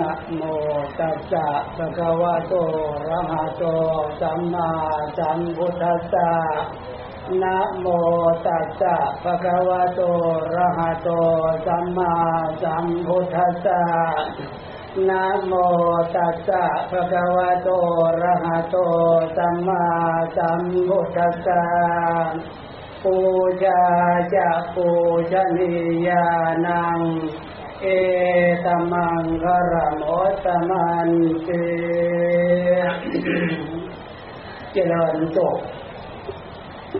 นะโมตัสสะภะคะวะโตอะระหะโตสัมมาสัมพุทธัสสะนะโมตัสสะภะคะวะโตอะระหะโตสัมมาสัมพุทธัสสะนะโมตัสสะภะคะวะโตอะระหะโตสัมมาสัมพุทธัสสะปูชาจะปูชนียานัง เอตมังคารโมตมันเตเจริญจบ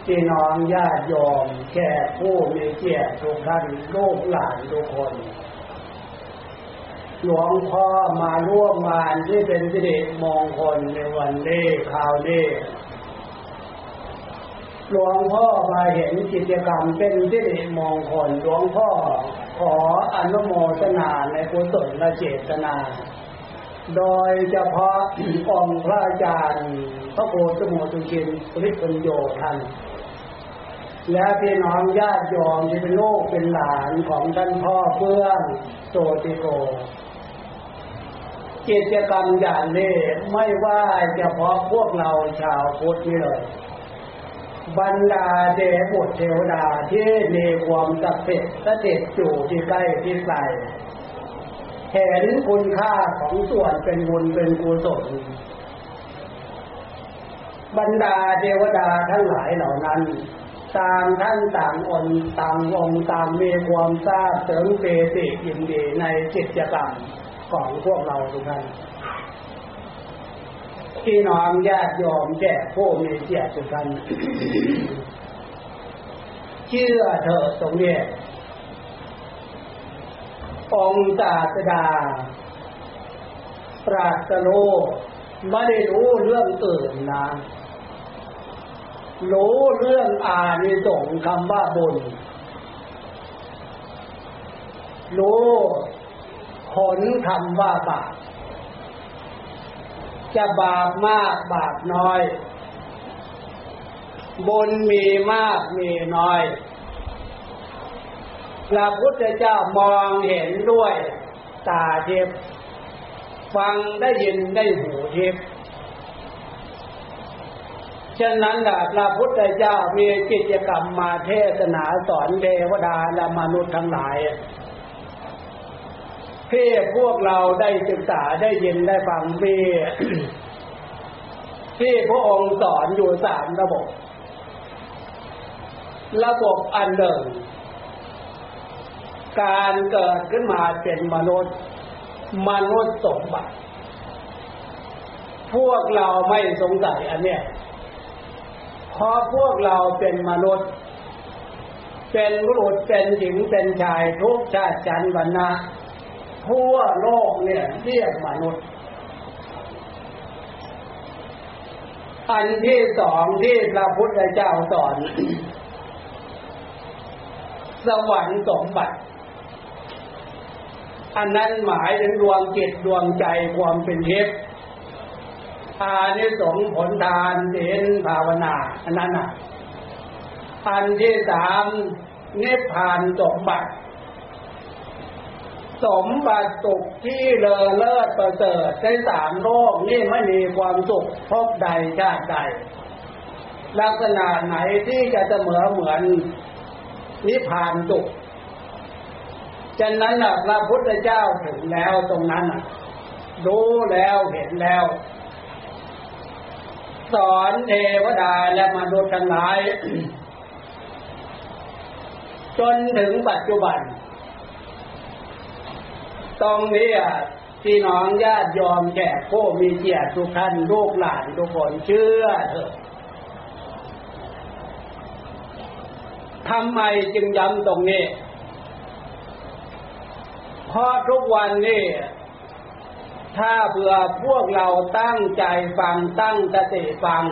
พี่น้องญาติโยมแค่ผู้มีเกียรติทุกท่านลูกหลานทุกคน หลวงพ่อมาร่วมงานที่เป็นสิริมงคลในวันนี้คราวนี้ หลวงพ่อมาเห็นกิจกรรมเป็นสิริมงคลหลวงพ่อขออนุโมทนาในกุศลเจตนา โดยเฉพาะองค์พระอาจารย์พระโคสมุทุชินปริปัญโยท่านและพี่น้องญาติโยมที่เป็นลูกเป็นหลานของท่านพ่อเพื่อนโสติโกกิจกรรมอย่างนี้ไม่ว่าเฉพาะพวกเราชาวพุทธนี่เลย บรรดาเดบุตรเทวดาที่มีความศักดิ์สิทธิ์สถิตอยู่ที่ใกล้ที่ไกลเห็นคุณค่าของส่วนเป็นบุญเป็นกุศลบรรดาเทวดาทั้งหลายเหล่านั้นต่างท่านต่างอนต่างองต่างมีความทราบเสริมเปติยินดีในกิจกรรมของพวกเราทุกท่าน พี่น้องญาติโยมแก่ผู้มีเกียรติทุกท่านเชื่อเถอะตรงนี้องศาสดา ปราศโลไม่ได้รู้เรื่องอื่นนะรู้เรื่องอานิสงส์คำว่าบุญรู้ผลคำว่าบาป จะบาปมากบาปน้อย บุญมีมากมีน้อย พระพุทธเจ้ามองเห็นด้วยตาเทิพฟังได้ยินได้หูทิพฉะนั้นพระพุทธเจ้ามีกิจกรรมมาเทศนาสอนเทวดาและมนุษย์ทั้งหลาย พื่อพวกเราได้ศึกษาได้ยินได้ฟังมีที่พระองค์สอนอยู่สามระบบ ระบบอันหนึ่ง การเกิดขึ้นมาเป็นมนุษย์ มนุษย์สมบัติ พวกเราไม่สงสัยอันเนี้ยเพราะพวกเราเป็นมนุษย์ เป็นบุรุษเป็นหญิงเป็นชายทุกชาติจันวรรณะ ทั่วโลกเนี่ยเรียกมนุษย์ อันที่สองที่พระพุทธเจ้าสอน สวรรค์สมบัติ อันนั้นหมายถึงดวงจิตดวงใจความเป็นเทพอานิสงส์ผลทานเศีลภาวนา อันนั้นอะอันที่สามนิพพานสมบัติ สมบัติสุขที่เลอเลิศประเสริฐในสามโลกนี่ไม่มีความสุขพบใดชาติใด ลักษณะไหนที่จะเสมอเหมือนนิพพานสุขฉะนั้นพระพุทธเจ้าถึงแล้วตรงนั้นรู้แล้วเห็นแล้ว สอนเทวดาและมนุษย์ทั้งหลาย จนถึงปัจจุบัน ตรงนี้พี่น้องญาติยอมแก่ผู้มีเกียรติทุกท่านลูกหลานทุกคนเชื่อเถอะทำไมจึงย้ำตรงนี้เพราะทุกวันนี้ถ้าเผื่อพวกเราตั้งใจฟังตั้งสติฟัง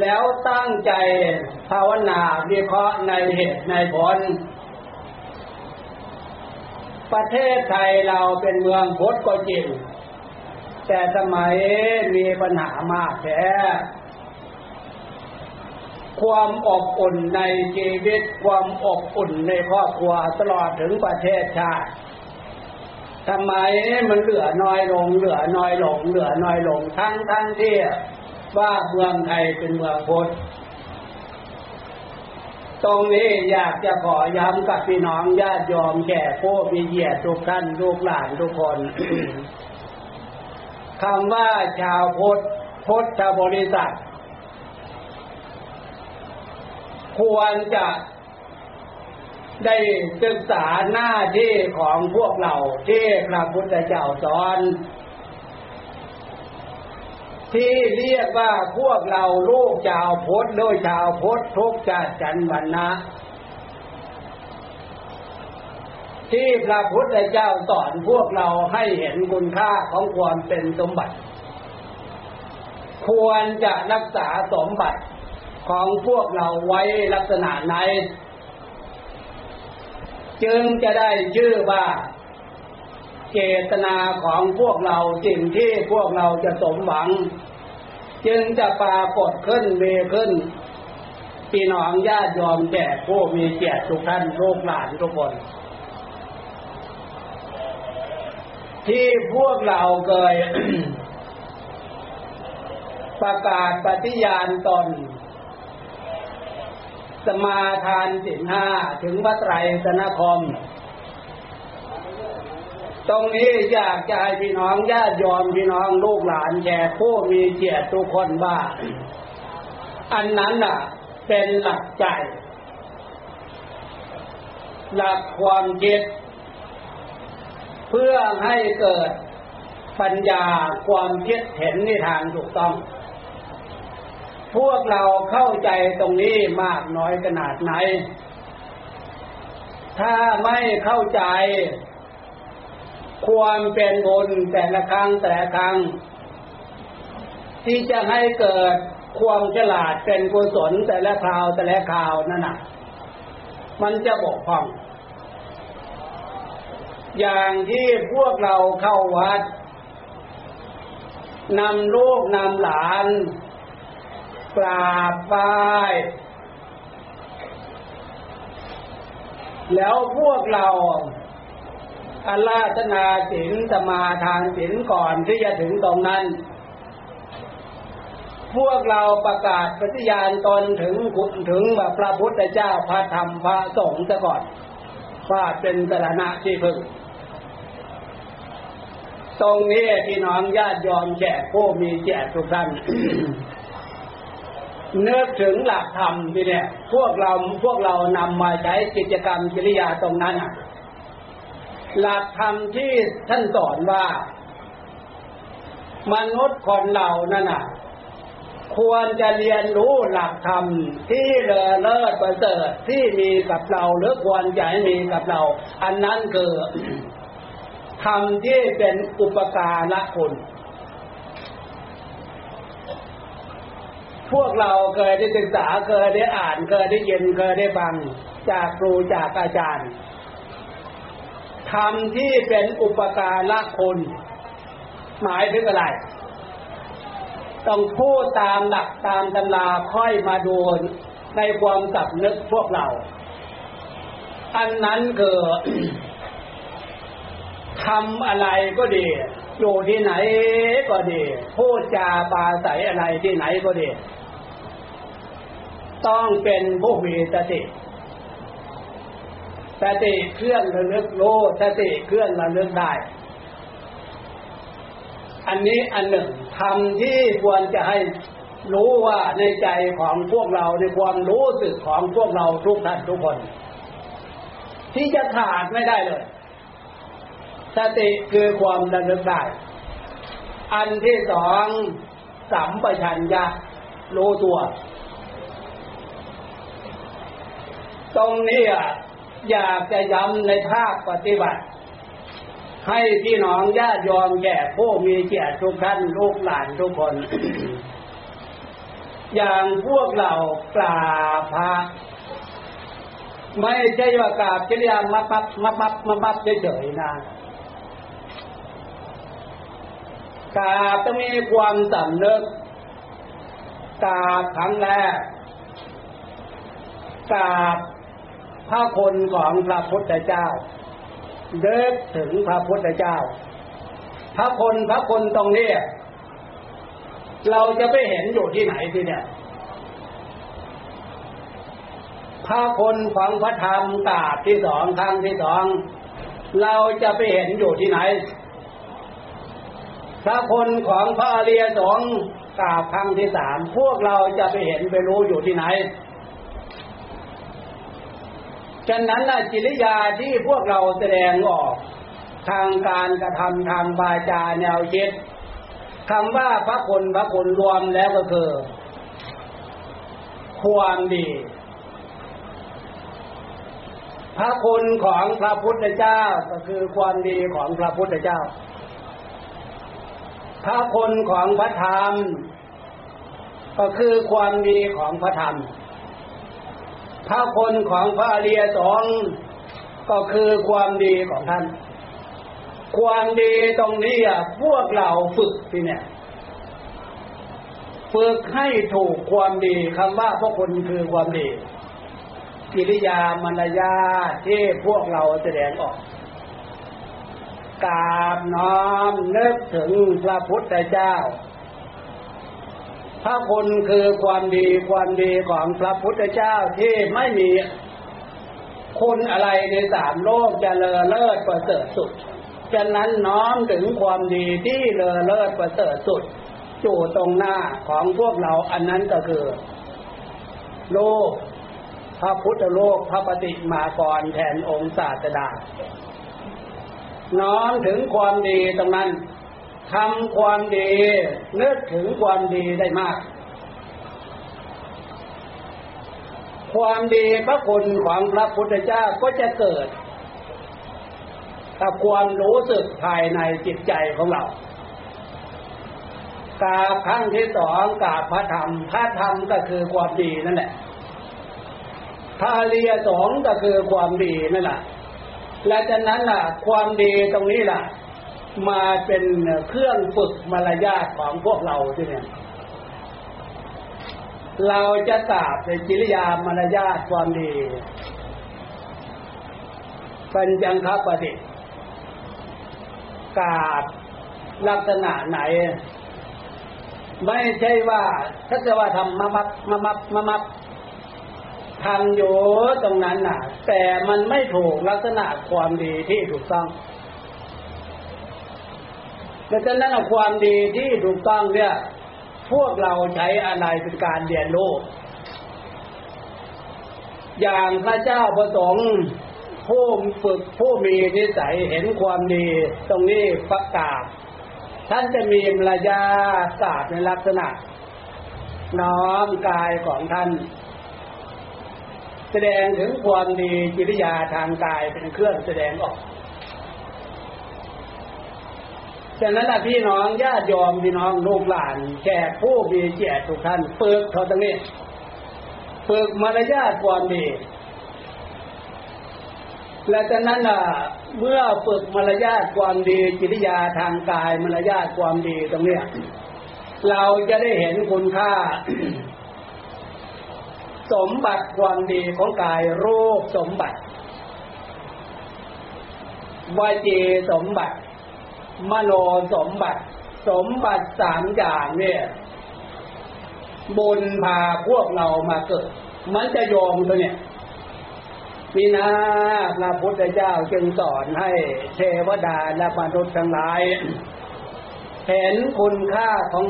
แล้วตั้งใจภาวนาวิเคราะห์ในเหตุในผล ประเทศไทยเราเป็นเมืองพุทธก็จริง แต่สมัยมีปัญหามากแท้ความอบอุ่นในชีวิตความอบอุ่นในครอบครัวตลอดถึงประเทศชาติทำไมมันเหลือน้อยลง เหลือน้อยลง เหลือน้อยลงทั้งทั้งที่ว่าเมืองไทยเป็นเมืองพุทธ ตรงนี้อยากจะขอย้ำกับพี่น้องญาติโยมแก่ผู้มีเกียรติทุกท่านลูกหลานทุกคนคำว่าชาวพุทธพุทธบริษัท ควรจะได้ศึกษาหน้าที่ของพวกเราที่พระพุทธเจ้าสอน ที่เรียกว่าพวกเราลูกชาวพุทธโดยชาวพุทธทุกชาติจันวันนะ ที่พระพุทธเจ้าสอนพวกเราให้เห็นคุณค่าของความเป็นสมบัติ ควรจะรักษาสมบัติของพวกเราไว้ลักษณะไหน จึงจะได้ชื่อว่า เจตนาของพวกเราสิ่งที่พวกเราจะสมหวัง จึงจะปรากฏขึ้นเมขึ้นพี่น้องญาติยอมแก่ผู้มีเกียรติทุกท่านลูกหลานทุกคน ที่พวกเราเคยประกาศปฏิญาณตน สมาทานสินห้าถึงพระไตรสนคม ตรงนี้อยากจะให้พี่น้องญาติโยมพี่น้องลูกหลานแก่ผู้มีเกียรติทุกคนว่า อันนั้นน่ะ เป็นหลักใจ หลักความคิด เพื่อให้เกิดปัญญาความคิดเห็นในทางถูกต้อง พวกเราเข้าใจตรงนี้มากน้อยขนาดไหน ถ้าไม่เข้าใจ ความเป็นบุญแต่ละครั้งแต่ละครั้ง ที่จะให้เกิดความฉลาดเป็นกุศลแต่ละคราวแต่ละคราวนั่นน่ะ มันจะบกพร่อง อย่างที่พวกเราเข้าวัดนำลูกนำหลานกราบไหว้แล้วพวกเรา อาราธนาศีลสมาทานศีลก่อนที่จะถึงตรงนั้น พวกเราประกาศปฏิญาณตนถึงถึงแบบพระพุทธเจ้าพระธรรมพระสงฆ์ซะก่อนว่าเป็นสรณะที่พึ่ง ตรงนี้พี่น้องญาติยอมแจกผู้มีแจกทุกท่านเนึกถึงหลักธรรมที่เนี่ย พวกเราพวกเรานำมาใช้กิจกรรมกิริยาตรงนั้นอะ หลักธรรมที่ท่านสอนว่า มนุษย์คนเรานั่นน่ะ ควรจะเรียนรู้หลักธรรมที่เลอเลิศประเสริฐที่มีกับเราหรือควรจะให้มีกับเรา อันนั้นคือธรรมที่เป็นอุปการะคุณพวกเราเคยได้ศึกษาเคยได้อ่านเคยได้ยินเคยได้ฟังจากครูจากอาจารย์ ธรรมที่เป็นอุปการะคุณ หมายถึงอะไร ต้องพูดตามหลักตามตำราค่อยมาดูในความสับนึกพวกเรา อันนั้นคือทำอะไรก็ดีอยู่ที่ไหนก็ดีพูดจาปาใสอะไรที่ไหนก็ดี ต้องเป็นผู้มีสติ สติเคลื่อนระลึกรู้สติเคลื่อนระลึกได้ อันนี้อันหนึ่งทำที่ควรจะให้รู้ว่าในใจของพวกเราในความรู้สึกของพวกเราทุกท่านทุกคน ที่จะขาดไม่ได้เลย สติคือความระลึกได้ อันที่สองสัมปชัญญะรู้ตัว ตรงนี้อะ อยากจะย้ำในภาคปฏิบัติ ให้พี่น้องญาติยอมแก่ผู้มีเกียรติทุกท่านลูกหลานทุกคน อย่างพวกเรากราบพระไม่ใช่ว่ากราบกิริยามับมับมับมับมับมับเฉยๆนะกราบต้องมีความสำนึกกราบครั้งแรกกราบ พระคนของพระพุทธเจ้าเดิกถึงพระพุทธเจ้า พระคนพระคนตรงนี้เราจะไปเห็นอยู่ที่ไหนทีเนี่ยพระคนฝังพระธรรมกาบที่สองครั้งที่สองเราจะไปเห็นอยู่ที่ไหน พระคนของพระอริยสงฆ์กาบครั้งที่สามพวกเราจะไปเห็นไปรู้อยู่ที่ไหน ฉะนั้นนจิริยาที่พวกเราแสดงออก ทางการกระทำทางบาจาแนวคิดคำว่าพระคุณพระคุณรวมแล้วก็คือ ความดี พระคุณของพระพุทธเจ้าก็คือความดีของพระพุทธเจ้า พระคุณของพระธรรม ก็คือความดีของพระธรรม พระคนของพระอริยสงฆ์ก็คือความดีของท่าน ความดีตรงนี้อะพวกเราฝึกที่เนี่ยฝึกให้ถูกความดีคำว่าพระคนคือความดี กิริยามารยาที่พวกเราแสดงออกกราบน้อมนึกถึงพระพุทธเจ้า พระคุณคือความดีความดีของพระพุทธเจ้าที่ไม่มีคุณอะไรในสามโลกจะเลอเลิศประเสริฐสุดฉะนั้นน้อมถึงความดีที่เลอเลิศประเสริฐสุดจู่ตรงหน้าของพวกเราอันนั้นก็คือ โลก พระพุทธโลกพระปฏิมากรแทนองค์ศาสดา น้อมถึงความดีตรงนั้น ทำความดีนึกถึงความดีได้มาก ความดีพระคุณของพระพุทธเจ้าก็จะเกิดกับความรู้สึกภายในจิตใจของเรากาครั้งที่สองกาพระธรรมพระธรรมก็คือความดีนั่นแหละพระเรียสองก็คือความดีนั่นแหละและจากนั้นล่ะ ความดีตรงนี้ล่ะ มาเป็นเครื่องฝึกมารยาทของพวกเราที่เนี่ย เราจะตราบในจิริยามารยาทความดีเป็นจังครับปฏิกาดลักษณะไหน ไม่ใช่ว่าถ้าจะว่าทำมามับมามับมามับทำอยู่ตรงนั้นน่ะ แต่มันไม่ถูกลักษณะความดีที่ถูกต้อง ดังนั้นความดีที่ถูกต้องเนี่ย พวกเราใช้อะไรเป็นการเรียนรู้ อย่างพระเจ้าประสงค์ผู้ฝึกผู้มีนิสัยเห็นความดีตรงนี้ประกาศ ท่านจะมีมารยาศาสตร์ในลักษณะ น้อมกายของท่าน แสดงถึงความดีจิริยาทางกายเป็นเครื่องแสดงออก ฉะนั้นพี่น้องญาติยอมพี่น้องลูกหลานแขกผู้มีเกียรติทุกท่านฝึกเขาตรงนี้ฝึกมารยาทความดีและจากนั้นล่ะเมื่อฝึกมารยาทความดีจิริยาทางกายมารยาทความดีตรงนี้เราจะได้เห็นคุณค่า สมบัติความดีของกายรูปสมบัติวจีสมบัติ มโนสมบัติ สมบัติสามอย่างเนี่ยบุญพาพวกเรามาเกิด มันจะโยมตัวเนี่ยมีนาพระพุทธเจ้าจึงสอนให้เทวดาและมนุษย์ทั้งหลาย เห็นคุณค่าของ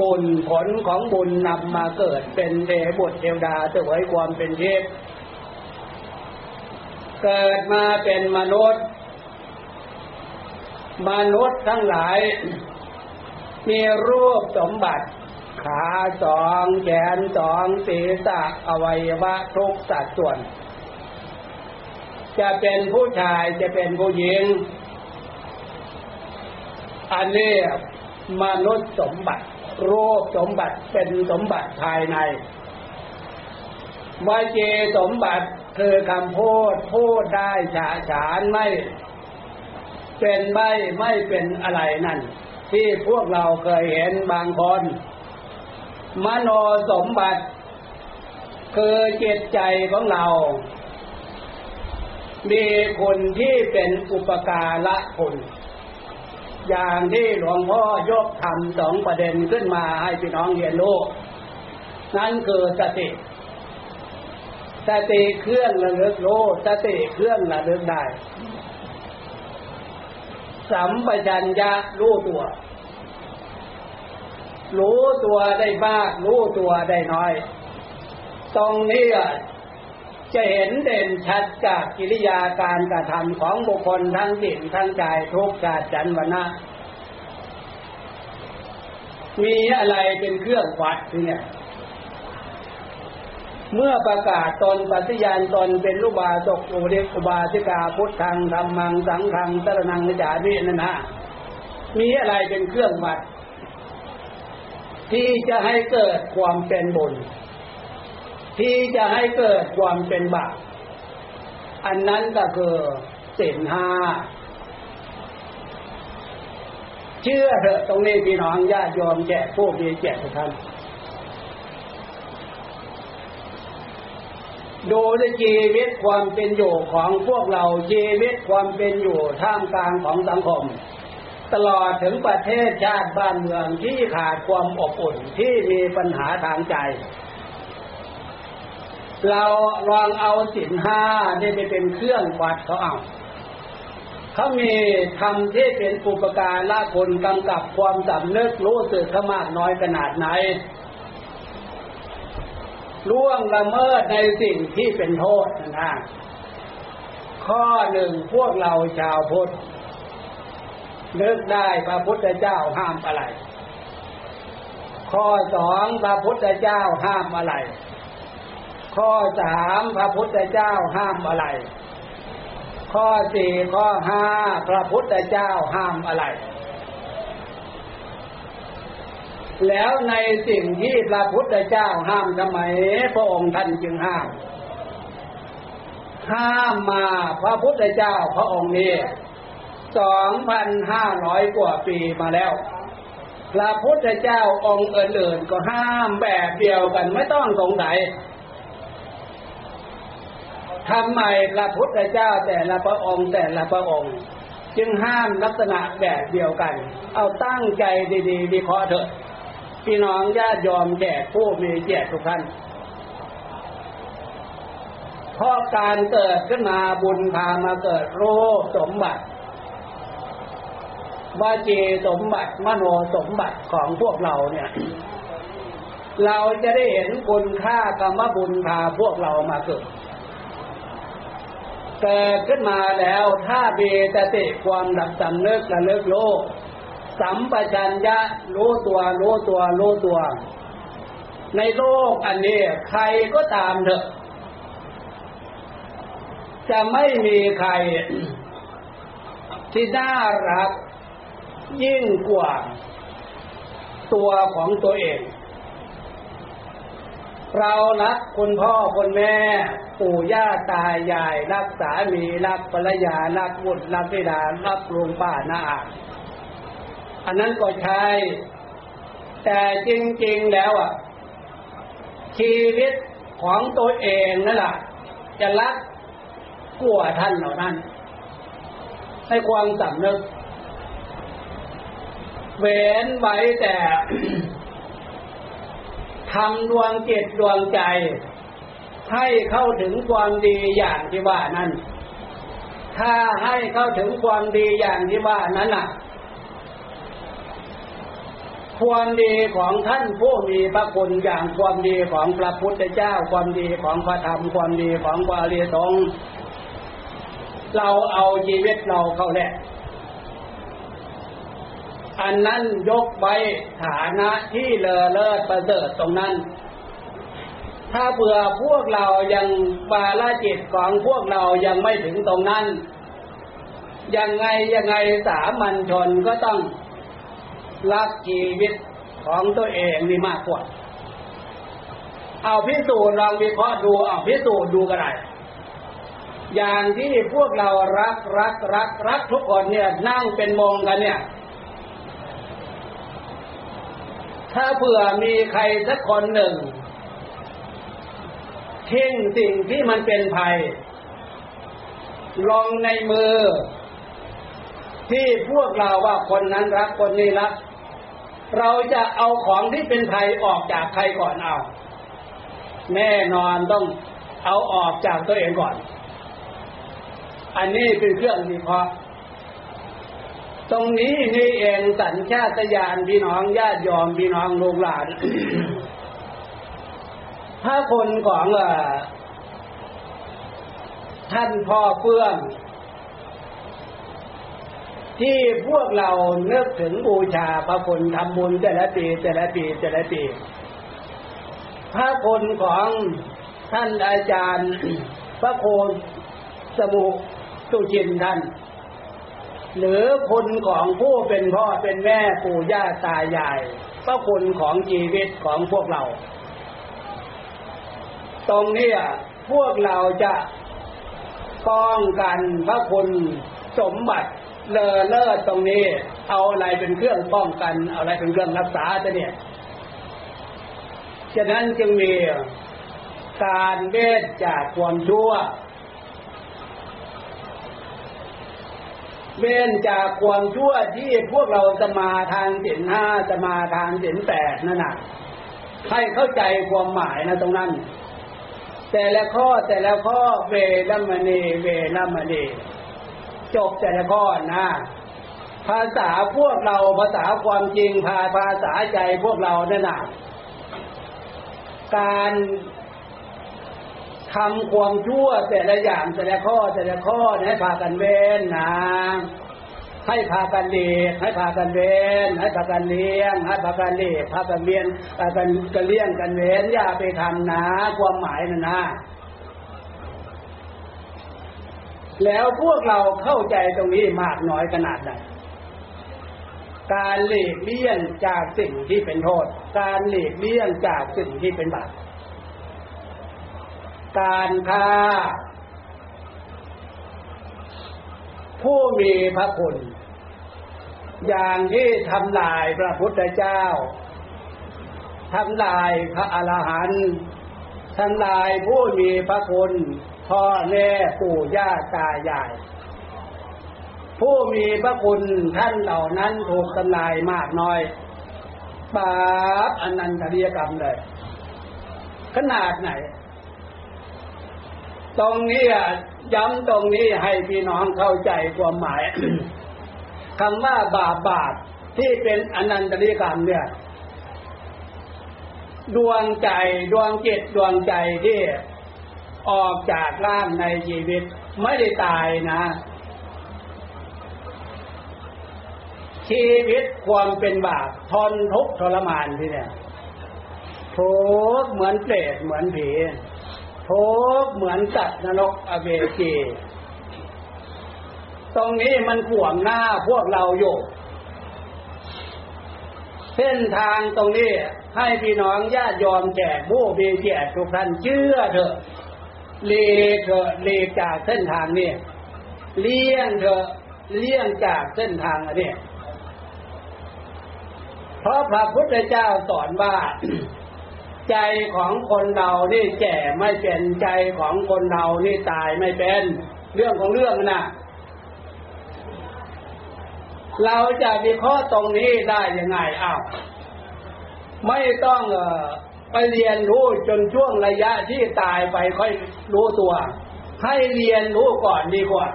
บุญผลของบุญนำมาเกิดเป็นเดบุตรเทวดาเสวยความเป็นเทพเกิดมาเป็นมนุษย์ มนุษย์ทั้งหลาย มีรูปสมบัติ ขาสองแขนสองศีรษะอวัยวะทุกสัดส่วน จะเป็นผู้ชายจะเป็นผู้หญิง อันนี้มนุษย์สมบัติ รูปสมบัติเป็นสมบัติภายในวาเจสมบัติคือคำพูดพูดได้ฉาฉานไม่ เป็นไม่ไม่เป็นอะไรนั่น ที่พวกเราเคยเห็นบางคนมโนสมบัติ คือจิตใจของเรา มีคนที่เป็นอุปการะคนอย่างที่หลวงพ่อยกทำสองประเด็นขึ้นมาให้พี่น้องเรียนรู้นั่นคือสติสติเครื่องระลึกรู้สติเครื่องระลึกได้ สัมปชัญญะรู้ตัว รู้ตัวได้มากรู้ตัวได้น้อย ตรงนี้จะเห็นเด่นชัดจากกิริยาการกระทำของบุคคลทั้งจิตทั้งใจทุกชาติจันวนะมีอะไรเป็นเครื่องวัดเนี่ย เมื่อประกาศตนปฏิญาณตนเป็นลูกบาศกอุเดกอุบาสิกาพุทธังธรรมังสังฆังสรนังนิจามินั่นะมีอะไรเป็นเครื่องวัด ที่จะให้เกิดความเป็นบุญที่จะให้เกิดความเป็นบาปอันนั้นก็คือสินห้าเชื่อเถอะตรงนี้พี่น้องญาติโยมแก่ผู้มีแก่ทุกท่าน ดูในชีวิตความเป็นอยู่ของพวกเราชีวิตความเป็นอยู่ท่ามกลางของสังคม ตลอดถึงประเทศชาติบ้านเมืองที่ขาดความอบอุ่นที่มีปัญหาทางใจ เราลองเอาสินห้านี่ไปเป็นเครื่องวัดเขาเอาเขามีทำที่เป็นอุปการละคนกำกับความสำนึกรู้สึกขมากน้อยขนาดไหน ล่วงละเมิดในสิ่งที่เป็นโทษนะข้อหนึ่งพวกเราชาวพุทธนึกได้พระพุทธเจ้าห้ามอะไร ข้อสองพระพุทธเจ้าห้ามอะไร ข้อสามพระพุทธเจ้าห้ามอะไร ข้อสี่ข้อห้าพระพุทธเจ้าห้ามอะไร แล้วในสิ่งที่พระพุทธเจ้าห้ามทำไมพระองค์ท่านจึงห้าม ห้ามมาพระพุทธเจ้าพระองค์นี้สองพันห้าร้อยกว่าปีมาแล้ว พระพุทธเจ้าองค์อื่นๆก็ห้ามแบบเดียวกันไม่ต้องสงสัยทำไมพระพุทธเจ้าแต่ละพระองค์แต่ละพระองค์ จึงห้ามลักษณะแบบเดียวกัน เอาตั้งใจดีๆวิเคราะห์เถอะ พี่น้องญาติยอมแก่ผู้มีเกียรติทุกท่านเพราะการเกิดขึ้นมาบุญพามาเกิดโรคสมบัติวาจีสมบัติมโนสมบัติของพวกเราเนี่ย เราจะได้เห็นคุณค่ากรรมบุญพาพวกเรามาเกิดเกิดขึ้นมาแล้วถ้ามีสติความหลับสำนึกระลึกโลก สัมปชัญญะรู้ตัวรู้ตัวรู้ตัว ในโลกอันนี้ใครก็ตามเถอะ จะไม่มีใคร ที่น่ารัก ยิ่งกว่า ตัวของตัวเอง เรารักคุณพ่อคุณแม่ ปู่ย่าตายาย รักสามีรักภรรยารักบุตรรักธิดารักลุงป้าน้าอั อันนั้นก็ใช่ แต่จริง ๆ แล้วอะ ชีวิตของตัวเองนั่นแหละจะรักกลัวท่านเหล่านั้นในความสำนึก เว้นไว้แต่ทำดวงจิตดวงใจ ให้เข้าถึงความดีอย่างที่ว่านั้น ถ้าให้เข้าถึงความดีอย่างที่ว่านั้นน่ะ ความดีของท่านผู้มีพระคุณอย่างความดีของพระพุทธเจ้า ความดีของพระธรรม ความดีของพระอริยสงเราเอาชีวิตเราเข้าแลกอันนั้นยกไว้ฐานะที่เลอเลิศประเสริฐตรงนั้น ถ้าเผื่อพวกเรายังปาลจิตของพวกเรายังไม่ถึงตรงนั้น ยังไงยังไงสามัญชนก็ต้อง รักชีวิตของตัวเองนี่มากกว่า เอาพิสูจน์ลองวิเคราะห์ดูเอาพิสูจน์ดูก็ได้อย่างที่พวกเรารักรักรักรักทุกคนเนี่ยนั่งเป็นมงกันเนี่ย ถ้าเผื่อมีใครสักคนหนึ่งทิ้งสิ่งที่มันเป็นภัย ลองในมือ ที่พวกเราว่าคนนั้นรักคนนี้รัก เราจะเอาของที่เป็นไทยออกจากใครก่อนเอา แน่นอนต้องเอาออกจากตัวเองก่อน อันนี้เป็นเครื่องวิเคราะห์ตรงนี้นี่เองสัญชาตญาณพี่น้องญาติยอมพี่น้องลูกหลาน ถ้าคนของท่านพ่อเฟื่อง ที่พวกเราเนึกถึงบูชาพระคุณทำบุญแต่ละปีแต่ละปีแต่ละปีพระคุณของท่านอาจารย์ พระโคสมุสุจินท่าน หรือคุณของผู้เป็นพ่อเป็นแม่ปู่ย่าตายาย พระคุณของชีวิตของพวกเรา ตรงนี้พวกเราจะป้องกันพระคุณสมบัติ เลอเลิศตรงนี้ เอาอะไรเป็นเครื่องป้องกัน เอาอะไรเป็นเครื่องรักษาจะเนี่ยฉะนั้นจึงมีการเวทจากความชั่ว เว้นจากความชั่วที่พวกเราจะมาทางศีลห้าจะมาทางศีลแปดนั่นน่ะให้เข้าใจความหมายนะตรงนั้น แต่ละข้อแต่ละข้อเวรมณีเวรมณี จบแต่ละข้อนะ ภาษาพวกเราภาษาความจริงภาภาษาใจพวกเราเนี่ยนะการทำความชั่วแต่ละอย่างแต่ละข้อแต่ละข้อให้พากันเว้นนะให้พากันเลีกให้พากันเว้นให้พากันเลี้ยง ให้พากันเลีกพากันเวียนพากันกันเลี้ยงกันเว้นอย่าไปทำนะ ความหมายนะนะ แล้วพวกเราเข้าใจตรงนี้มากน้อยขนาดไหนการหลีกเลี่ยงจากสิ่งที่เป็นโทษ การหลีกเลี่ยงจากสิ่งที่เป็นบาป การฆ่าผู้มีพระคุณ อย่างที่ทำลายพระพุทธเจ้า ทำลายพระอรหันต์ทำลายผู้มีพระคุณ พ่อแม่ปู่ย่าตายาย ผู้มีพระคุณท่านเหล่านั้นถูกทำลายมากน้อยบาปอนันตริยกรรมเลย ขนาดไหน ตรงนี้ย้ำตรงนี้ให้พี่น้องเข้าใจความหมายคำว่าบาปบาปที่เป็นอนันตริยกรรมเนี่ยดวงใจดวงจิตดวงใจที่ ออกจากร่างในชีวิต ไม่ได้ตายนะ ชีวิตความเป็นบาปทนทุกทรมานที่เนี่ยทุกเหมือนเปรตเหมือนผีทุกเหมือนสัตว์นรกอเวจีตรงนี้มันขวางหน้าพวกเราอยู่เส้นทางตรงนี้ให้พี่น้องญาติยอมแจกผู้มีแจกทุกท่านเชื่อเถอะ เลีกเถอะเลีกจากเส้นทางเนี้เลี่ยงเถอะเลี่ยงจากเส้นทางอันนี้เพราะพระพุทธเจ้าสอนว่า ใจของคนเรานี่แก่ไม่เป็นใจของคนเรานี่ตายไม่เป็น เรื่องของเรื่องนะเราจะวิเคราะห์ตรงนี้ได้ยังไงอ้าวไม่ต้องเออ ไปเรียนรู้จนช่วงระยะที่ตายไปค่อยรู้ตัว ให้เรียนรู้ก่อนดีกว่า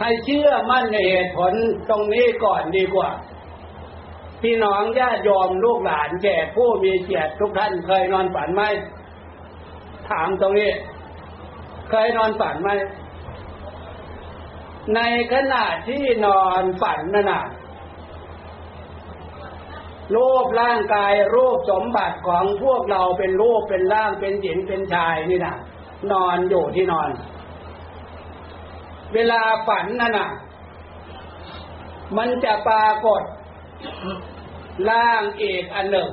ให้เชื่อมั่นในเหตุผลตรงนี้ก่อนดีกว่า พี่น้องญาติโยมลูกหลานแก่ผู้มีเกียรติทุกท่านเคยนอนฝันไหมถามตรงนี้ เคยนอนฝันไหมในขณะที่นอนฝันนั่นน่ะ รูปร่างกายรูปสมบัติของพวกเราเป็นรูปเป็นร่างเป็นหญิงเป็นชายนี่นะนอนอยู่ที่นอน เวลาฝันนั่นน่ะ มันจะปรากฏร่างเอกอันหนึ่ง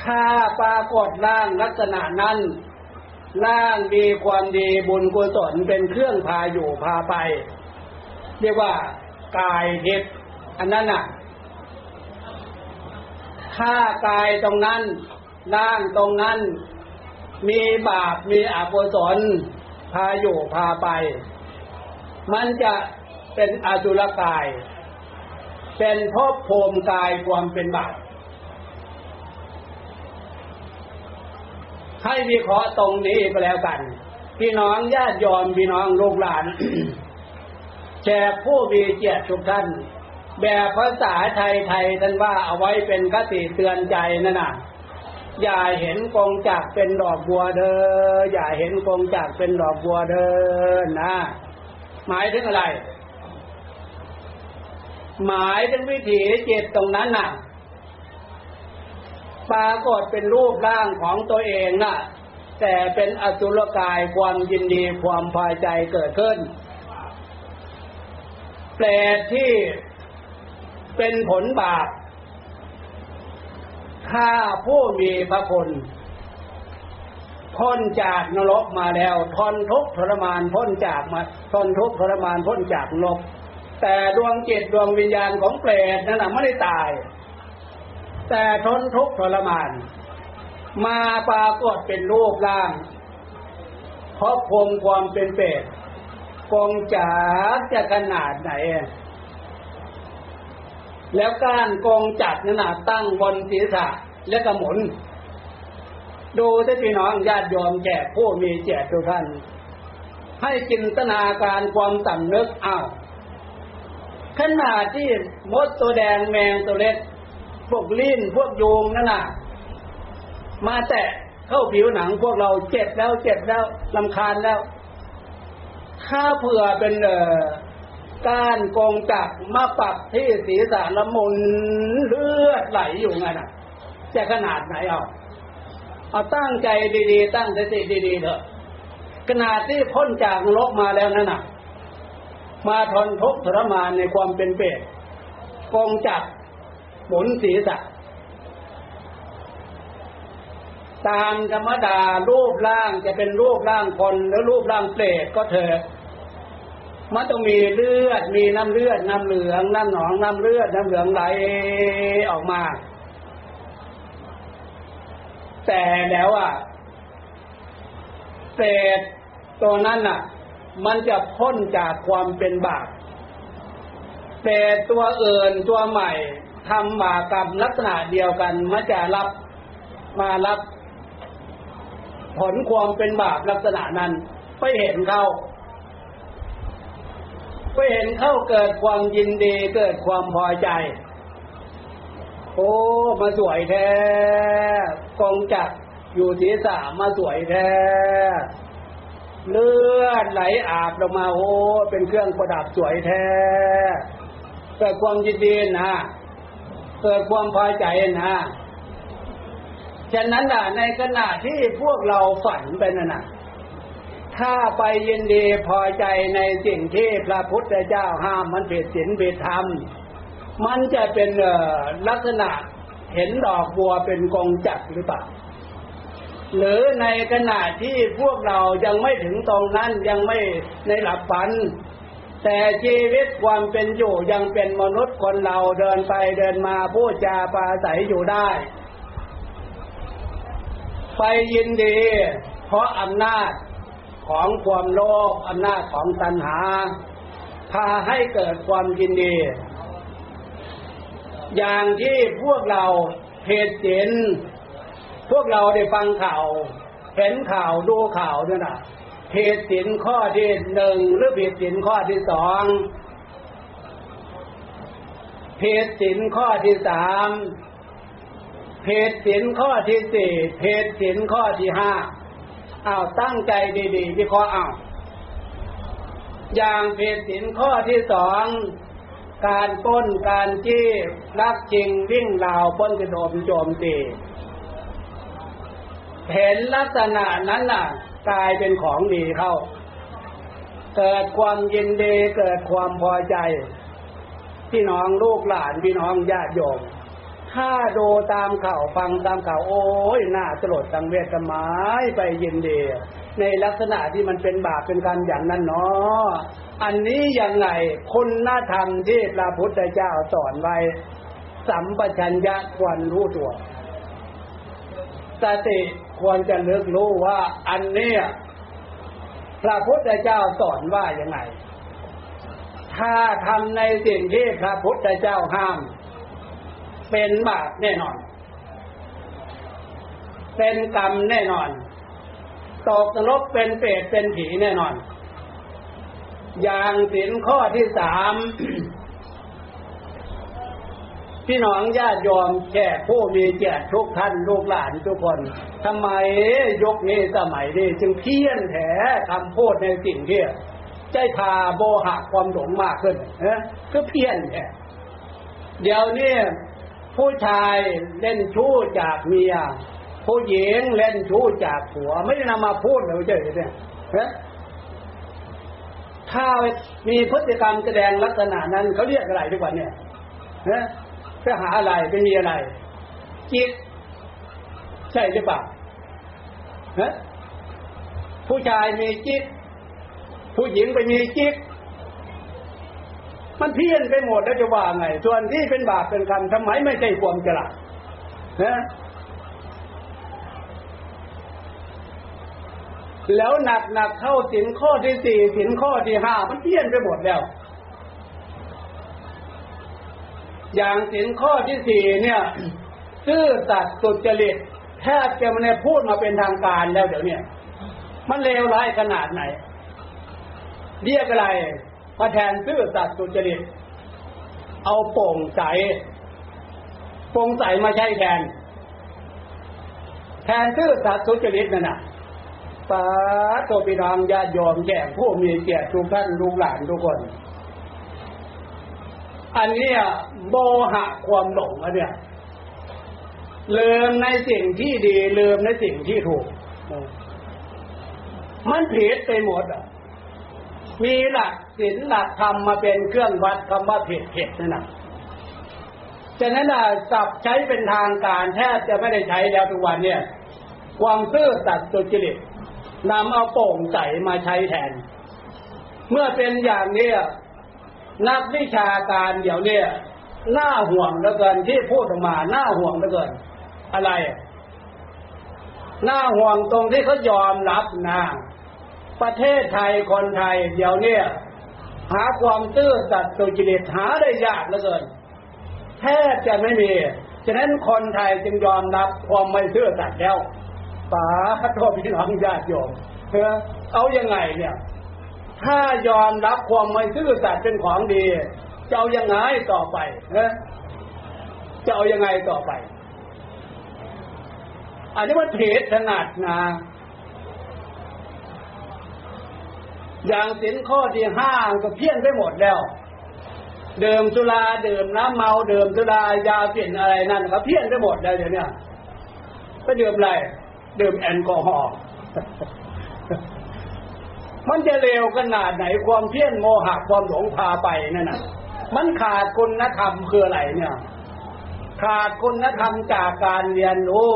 ถ้าปรากฏร่างลักษณะนั้นร่างดีความดีบุญกุศลเป็นเครื่องพาอยู่พาไป เรียกว่ากายทิพย์อันนั้นน่ะ ถ้ากายตรงนั้นร่างตรงนั้น มีบาปมีอกุศลพาอยู่พาไป มันจะเป็นอสุรกาย เป็นภพภูมิกายความเป็นบาปให้วิเคราะห์ตรงนี้ก็แล้วกัน พี่น้องญาติยอมพี่น้องลูกหลานแชร์ผู้มีเกียรติทุกท่าน แบบภาษาไทยไทยท่านว่าเอาไว้เป็นคติเตือนใจนั่นน่ะ อย่าเห็นกองจักเป็นดอกบัวเด้ออย่าเห็นกองจักเป็นดอกบัวเด้อนะหมายถึงอะไร หมายถึงวิถีจิตตรงนั้นน่ะ ปรากฏเป็นรูปร่างของตัวเองน่ะ แต่เป็นอสุรกายความยินดีความพอใจเกิดขึ้นแปลที่ เป็นผลบาปข้าผู้มีพระคุณพ้นจากนรกมาแล้วทนทุกข์ทรมานพ้นจากมาทนทุกข์ทรมานพ้นจากนรกแต่ดวงจิตดวงวิญญาณของเปรตนั้นนะไม่ได้ตาย แต่ทนทุกข์ทรมาน มาปรากฏเป็นรูปร่างเพราะพมความเป็นเปรตกองจากจะขนาดไหน แล้วก้านกองจักรนั่นนะตั้งบนศีรษะแล้วก็หมุน ดูที่พี่น้องญาติโยมแก่ผู้มีเจตทุกท่าน ให้จินตนาการความสำนึกอ้าวขนาดที่มดตัวแดงแมงตัวเล็ก พวกลิ้นพวกโยงนั่นน่ะ มาแตะเข้าผิวหนังพวกเราเจ็บแล้วเจ็บแล้วลำคาญแล้ว ถ้าเผื่อเป็นเอ่อ ก้านกองจักมาปรับที่ศีรษะละมุนเลือดไหลอยู่ไงน่ะ จะขนาดไหนเอาเอาตั้งใจดีๆ ตั้งสติดีๆเถอะขนาดที่พ้นจากนรกมาแล้วนั่นน่ะ มาทนทุกข์ทรมานในความเป็นเปรตกองจักหมุนศีรษะตามธรรมดารูปร่างจะเป็นรูปร่างคนหรือรูปร่างเปรตก็เถอะ มันต้องมีเลือด มีน้ำเลือด น้ำเหลือง น้ำหนอง น้ำเลือด น้ำเหลืองไหลออกมา แต่แล้วอะเศษตัวนั้นอะ มันจะพ้นจากความเป็นบาปแต่ตัวเอื่นตัวใหม่ทำบาปกรรมลักษณะเดียวกันมันจะรับมารับ ผลความเป็นบาปลักษณะนั้น ไปเห็นเขา ไปเห็นเข้าเกิดความยินดีเกิดความพอใจ โอ้มาสวยแท้กองจักอยู่ศีรษะมาสวยแท้เลือดไหลอาบลงมาโอ้เป็นเครื่องประดับสวยแท้เกิดความยินดีนะเกิดความพอใจนะฉะนั้นล่ะในขณะที่พวกเราฝันไปนั่นน่ะ ถ้าไปยินดีพอใจในสิ่งที่พระพุทธเจ้าห้ามมันผิดศีลผิดธรรม มันจะเป็นลักษณะเห็นดอกบัวเป็นกองจักหรือเปล่า หรือในขณะที่พวกเรายังไม่ถึงตรงนั้นยังไม่ในหลับฝัน แต่ชีวิตความเป็นอยู่ยังเป็นมนุษย์คนเราเดินไปเดินมาพูดจาปราศัยอยู่ได้ ไปยินดี เพราะอำนาจ ของความโลภอำนาจของตัณหา พาให้เกิดความยินดี อย่างที่พวกเราเพจเห็นพวกเราได้ฟังข่าว เห็นข่าวดูข่าวเนี่ยนะเพจสินข้อที่หนึ่งหรือเพจสินข้อที่สองเพจสินข้อที่สามเพจสินข้อที่สี่เพจสินข้อที่ห้า อ้าวตั้งใจดีๆวิเคราะห์อ้าวอย่างเพศสินข้อที่สองการป้นการจี้ลักจริงวิ่งราวป้นกระโดมโจมตีเห็นลักษณะนั้นน่ะกลายเป็นของดีเข้า เกิดความยินดีเกิดความพอใจ พี่น้องลูกหลานพี่น้องญาติโยม ถ้าดูตามข่าวฟังตามข่าวโอ้ยน่าสลดสังเวชสมายไปยินดีในลักษณะที่มันเป็นบาปเป็นการอย่างนั้นเนาะอันนี้ยังไงคุณธรรมที่พระพุทธเจ้าสอนไว้ สัมปชัญญะควรรู้ตัวสติควรจะเลือกรู้ว่า อันเนี้ยพระพุทธเจ้าสอนว่ายังไง ถ้าทำในสิ่งที่พระพุทธเจ้าห้าม เป็นบาปแน่นอน เป็นกรรมแน่นอน ตกนรกเป็นเปรตเป็นผีแน่นอน อย่างสินข้อที่สามพี่น้องญาติโยมแก่ผู้มีเกียรติทุกท่านลูกหลานทุกคนทำไมยกนี้สมัยนี้จึงเพี้ยนแถคำพูดในสิ่งที่ใจพาโบหักความหลงมากขึ้นเนะก็เพี้ยนแท้เดี๋ยวนี้ ผู้ชายเล่นชู้จากเมีย ผู้หญิงเล่นชู้จากผัว ไม่ได้นำมาพูดเลยเจ้าเนี่ยนะถ้ามีพฤติกรรมแสดงลักษณะนั้นเขาเรียกอะไรทุกวันเนี่ยนะไปหาอะไรไปมีอะไร จิต ใช่หรือเปล่าฮะผู้ชายมีจิต ผู้หญิงไปมีจิต มันเพี้ยนไปหมดแล้วจะว่าไง ส่วนที่เป็นบาปเป็นกรรมทำไมไม่ใช่ความฉลาดฮะแล้วหนักหนักเข้าสินข้อที่สี่สินข้อที่ห้ามันเพี้ยนไปหมดแล้ว อย่างสินข้อที่สี่เนี่ยซื่อสัตย์สุจริตแทบจะไม่ได้พูดมาเป็นทางการแล้วเดี๋ยวนี้มันเลวร้ายขนาดไหน เรียกอะไร มาแทนซื่อสัตย์สุจริต เอาโปร่งใสโปร่งใสมาใช้แทน แทนซื่อสัตย์สุจริตนั่นน่ะปาตัวพี่น้องญาติโยมแก่ผู้มีเกียรติทุกท่านลูกหลานทุกคน อันนี้โบหะความหลงอันเนี้ยลืมในสิ่งที่ดีลืมในสิ่งที่ถูก มันผิดไปหมดอะ มีหลักศีลหลักธรรมมาเป็นเครื่องวัดคำว่าผิดผิดนั่นแหละฉะนั้นอะสับใช้เป็นทางการแทบจะไม่ได้ใช้แล้วทุกวันเนี่ย ความซื่อสัตย์สุจริตนำเอาโป่งใสมาใช้แทน เมื่อเป็นอย่างนี้นักวิชาการเดี๋ยวนี้น่าห่วงเหลือเกินที่พูดออกมาน่าห่วงเหลือเกิน อะไรน่าห่วงตรงที่เขายอมรับนะ ประเทศไทยคนไทย เดี๋ยวนี้หาความซื่อสัตย์สุจริตหาได้ยากเหลือเกินแทบจะไม่มี ฉะนั้นคนไทยจึงยอมรับความไม่ซื่อสัตย์แล้วป๋าทษพี่น้องญาติโยมเออเอายังไงเนี่ย ถ้ายอมรับความไม่ซื่อสัตย์เป็นของดีจะเอายังไงต่อไปนะจะเอายังไงต่อไป อันนี้มันผิดขนาดนะ อย่างสินข้อที่ห้าก็เพี้ยนไปหมดแล้ว เดิมสุราเดิมน้ำเมาเดิมสุรายาเปลี่ยนอะไรนั่นก็เพี้ยนไปหมดแล้วเดี๋ยวนี้ไปเดิมอะไรเดิมแอลกอฮอล์มันจะเลวขนาดไหนความเพี้ยนโมหะความหลงพาไปนั่นน่ะ มันขาดคุณธรรมคืออะไรเนี่ย ขาดคุณธรรมจากการเรียนรู้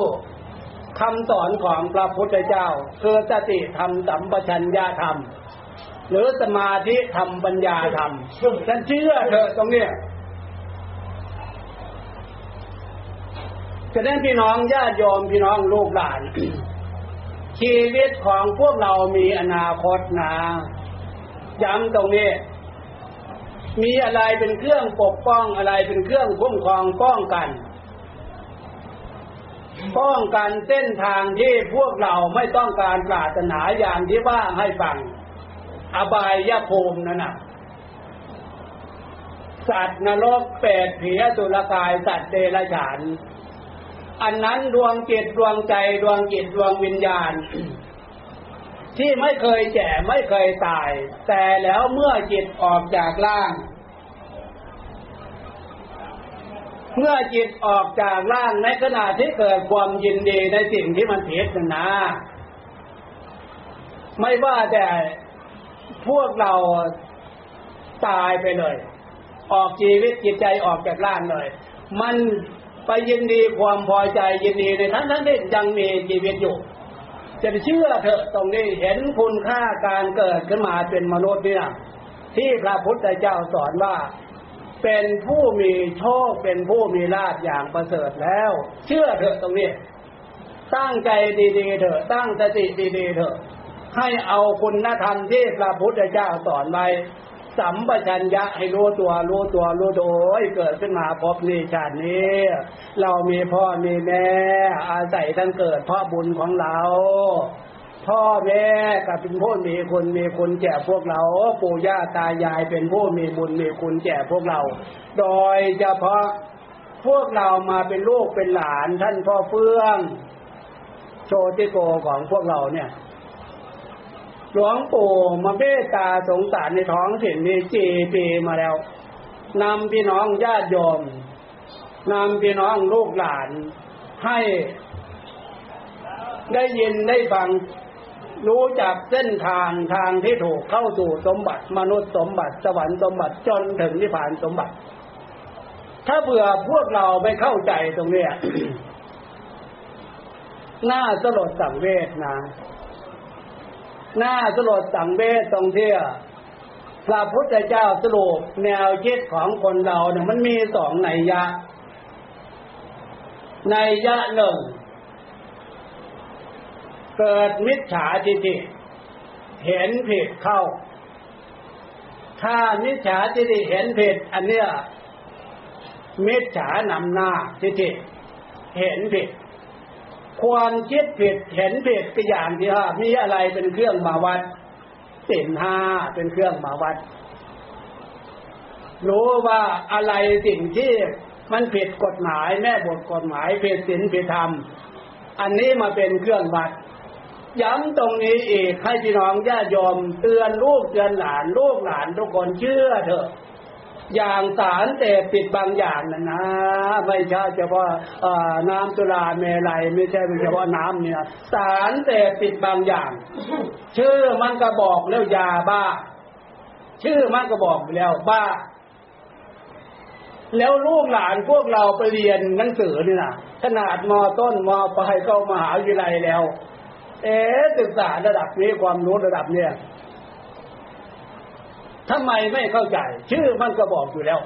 คำสอนของพระพุทธเจ้าคือสติธรรมสัมปชัญญะธรรม หรือสมาธิธรรมปัญญาธรรมฉันเชื่อเถอตรงเนี้ยจะได้พี่น้องญาติโยมพี่น้องลูกหลาน ชีวิตของพวกเรามีอนาคตนะย้ำตรงนี้ มีอะไรเป็นเครื่องปกป้องอะไรเป็นเครื่องคุ้มครองป้องกัน ป้องกันเส้นทางที่พวกเราไม่ต้องการปรารถนาอย่างที่ว่าให้ฟัง อบายยภูมินั่นน่ะสัตว์นรกเปรตผีสุรกายสัตว์เดรัจฉาน อันนั้นดวงจิตดวงใจดวงจิตดวงวิญญาณ ที่ไม่เคยแก่ไม่เคยตาย แต่แล้วเมื่อจิตออกจากร่าง เมื่อจิตออกจากร่างในขณะที่เกิดความยินดีในสิ่งที่มันผิดนะนะไม่ว่าแต่ พวกเราตายไปเลย ออกชีวิตจิตใจออกจากร่างเลย มันไปยินดีความพอใจยินดีในทั้งทั้งที่ยังมีชีวิตอยู่จะเชื่อเถอะตรงนี้เห็นคุณค่าการเกิดขึ้นมาเป็นมนุษย์เนี่ยที่พระพุทธเจ้าสอนว่า เป็นผู้มีโชคเป็นผู้มีลาภอย่างประเสริฐแล้ว เชื่อเถอะตรงนี้ตั้งใจดีๆเถอะตั้งสติดีๆเถอะ ให้เอาคุณธรรมที่พระพุทธเจ้าสอนไว้สัมปชัญญะให้รู้ตัวรู้ตัวรู้โดยเกิดขึ้นมาพบนี้ชาตินี้ เรามีพ่อมีแม่ อาศัยท่านเกิดพราะบุญของเรา พ่อแม่ก็เป็นผู้มีคุณมีคุณแก่พวกเรา ปู่ย่าตายายเป็นผู้มีบุญมีคุณแก่พวกเรา โดยเฉพาะพวกเรามาเป็นลูกเป็นหลานท่านพ่อเฟื่อง โชติโกของพวกเราเนี่ย หลวงปู่มาเมตตาสงสารในท้องถิ่นนี้จีปีมาแล้วนำพี่น้องญาติโยมนำพี่น้องลูกหลานให้ได้ยินได้ฟังรู้จักเส้นทางทางที่ถูกเข้าสู่สมบัติมนุษย์สมบัติสวรรค์สมบัติจนถึงนิพพานสมบัติ ถ้าเบื่อพวกเราไม่เข้าใจตรงเนี้ยน่าสลดสังเวชนะ น่าสลดสังเวชตรงที่พระพุทธเจ้าสรุปแนวคิดของคนเราเนี่ยมันมีสองในยะ ในยยะหนึ่ง เกิดมิจฉาทิฏฐิเห็นผิดเข้า ถ้ามิจฉาทิฏฐิเห็นผิด อันเนี้ยมิจฉานำหน้าทิฏฐิเห็นผิด ความคิดผิดเห็นผิดก็อย่างที่ว่ามีอะไรเป็นเครื่องมาวัดสินห้าเป็นเครื่องมาวัด รู้ว่าอะไรสิ่งที่มันผิดกฎหมายแม่บทกฎหมายผิดศีลผิดธรรม อันนี้มาเป็นเครื่องวัด ย้ำตรงนี้อีกให้พี่น้องญาติโยมเตือนลูกเตือนหลานลูกหลานทุกคนเชื่อเถอะ อย่างสารเสพติดบางอย่างนะนะไม่ใช่เฉพาะน้ำตุลาเมลัยไม่ใช่เฉพาะน้ำเนี่ยสารเสพติดบางอย่าง ชื่อมันก็บอกแล้วยาบ้า ชื่อมันก็บอกแล้วบ้า แล้วลูกหลานพวกเราไปเรียนหนังสือนี่นะขนาดมต้นมปลายเข้ามหาวิทยาลัยแล้ว เอ๊ศึกษาระดับนี้ความรู้ระดับเนี้ย ทำไมไม่เข้าใจ ชื่อมันก็บอกอยู่แล้ว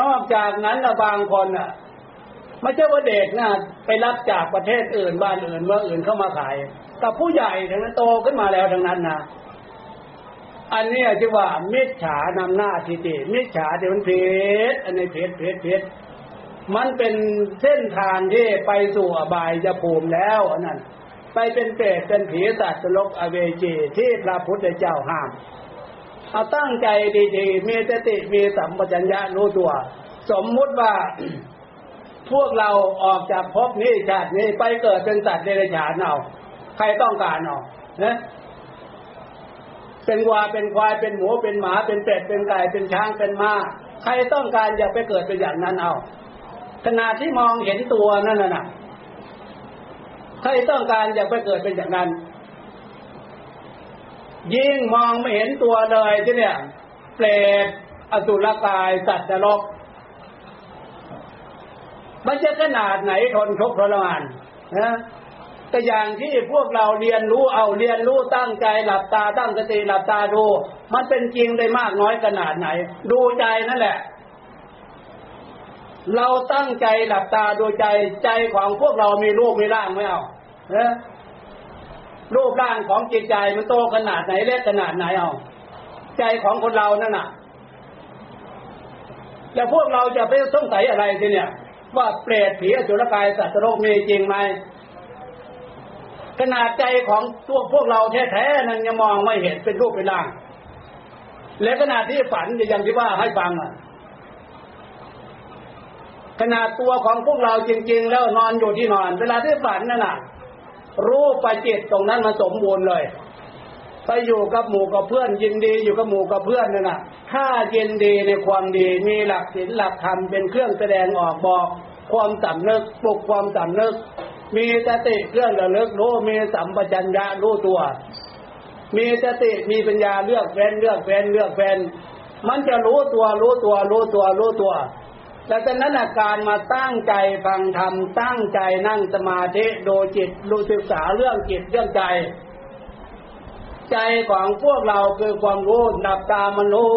นอกจากนั้นนะบางคนอะไม่ใช่ว่าเด็กนะไปรับจากประเทศอื่นบ้านอื่นเมืองอื่นเข้ามาขายแต่ผู้ใหญ่ทั้งนั้นโตขึ้นมาแล้วทั้งนั้นนะอันนี้ที่ว่ามิจฉานำหน้าทิฏฐิมิจฉาที่มันเพศอันนี้เพศเพศเพศมันเป็นเส้นทางที่ไปสู่อบายจะภูมิแล้วอันนั้น ไปเป็นเปรตเป็นผีสัตว์ลกอเวจีที่พระพุทธเจ้าห้าม เอาตั้งใจดีๆ มีสติมีสัมปชัญญะรู้ตัว สมมุติว่าพวกเราออกจากภพนี้ชาตินี้ไปเกิดเป็นสัตว์เดรัจฉานเอาใครต้องการเอานะเป็นวัวเป็นควายเป็นหมูเป็นหมาเป็นเป็ดเป็นไก่เป็นช้างเป็นม้าใครต้องการอยากไปเกิดเป็นอย่างนั้นเอาขณะที่มองเห็นตัวนั่นน่ะ ใครต้องการอยากไปเกิดเป็นอย่างนั้น ยิ่งมองไม่เห็นตัวเลยที่เนี่ยเปรตอสุรกายสัตว์นรกมันจะขนาดไหนทนทุกข์ทรมานนะแต่อย่างที่พวกเราเรียนรู้เอาเรียนรู้ตั้งใจหลับตาตั้งสติหลับตาดู มันเป็นจริงได้มากน้อยขนาดไหน ดูใจนั่นแหละ เราตั้งใจหลับตาดูใจใจของพวกเรามีรูปมีร่างไหมเอาเนะรูปร่างของจิตใจมันโตขนาดไหนเล็กขนาดไหนเอา ใจของคนเรานั่นน่ะแล้วพวกเราจะไปสงสัยอะไรทีเนี่ย ว่าเปรตผีอสุรกายสัตว์โลกมีจริงไหมขนาดใจของตัวพวกเราแท้ๆนั้นยังมองไม่เห็นเป็นรูปเป็นร่าง และขนาดที่ฝันอย่างที่ว่าให้ฟังอะ ขนาดตัวของพวกเราจริง ๆ แล้วนอนอยู่ที่นอน เวลาที่ฝันนั่นน่ะ รูปประจิตตรงนั้นมาสมบูรณ์เลยไปอยู่กับหมู่กับเพื่อนยินดีอยู่กับหมู่กับเพื่อนนั่นน่ะ ถ้ายินดีในความดีมีหลักศีลหลักธรรมเป็นเครื่องแสดงออกบอก ความสำนึกปลุกความสำนึก มีสติเครื่องระลึกรู้มีสัมปชัญญะรู้ตัว มีสติมีปัญญาเลือกแฟนเลือกแฟนเลือกแฟนมันจะรู้ตัวรู้ตัวรู้ตัวรู้ตัว แต่จากนั้นอาการมาตั้งใจฟังธรรมตั้งใจนั่งสมาธิโดูจิตดูศึกษาเรื่องจิตเรื่องใจ ใจของพวกเราคือความรู้ดับตามันรู้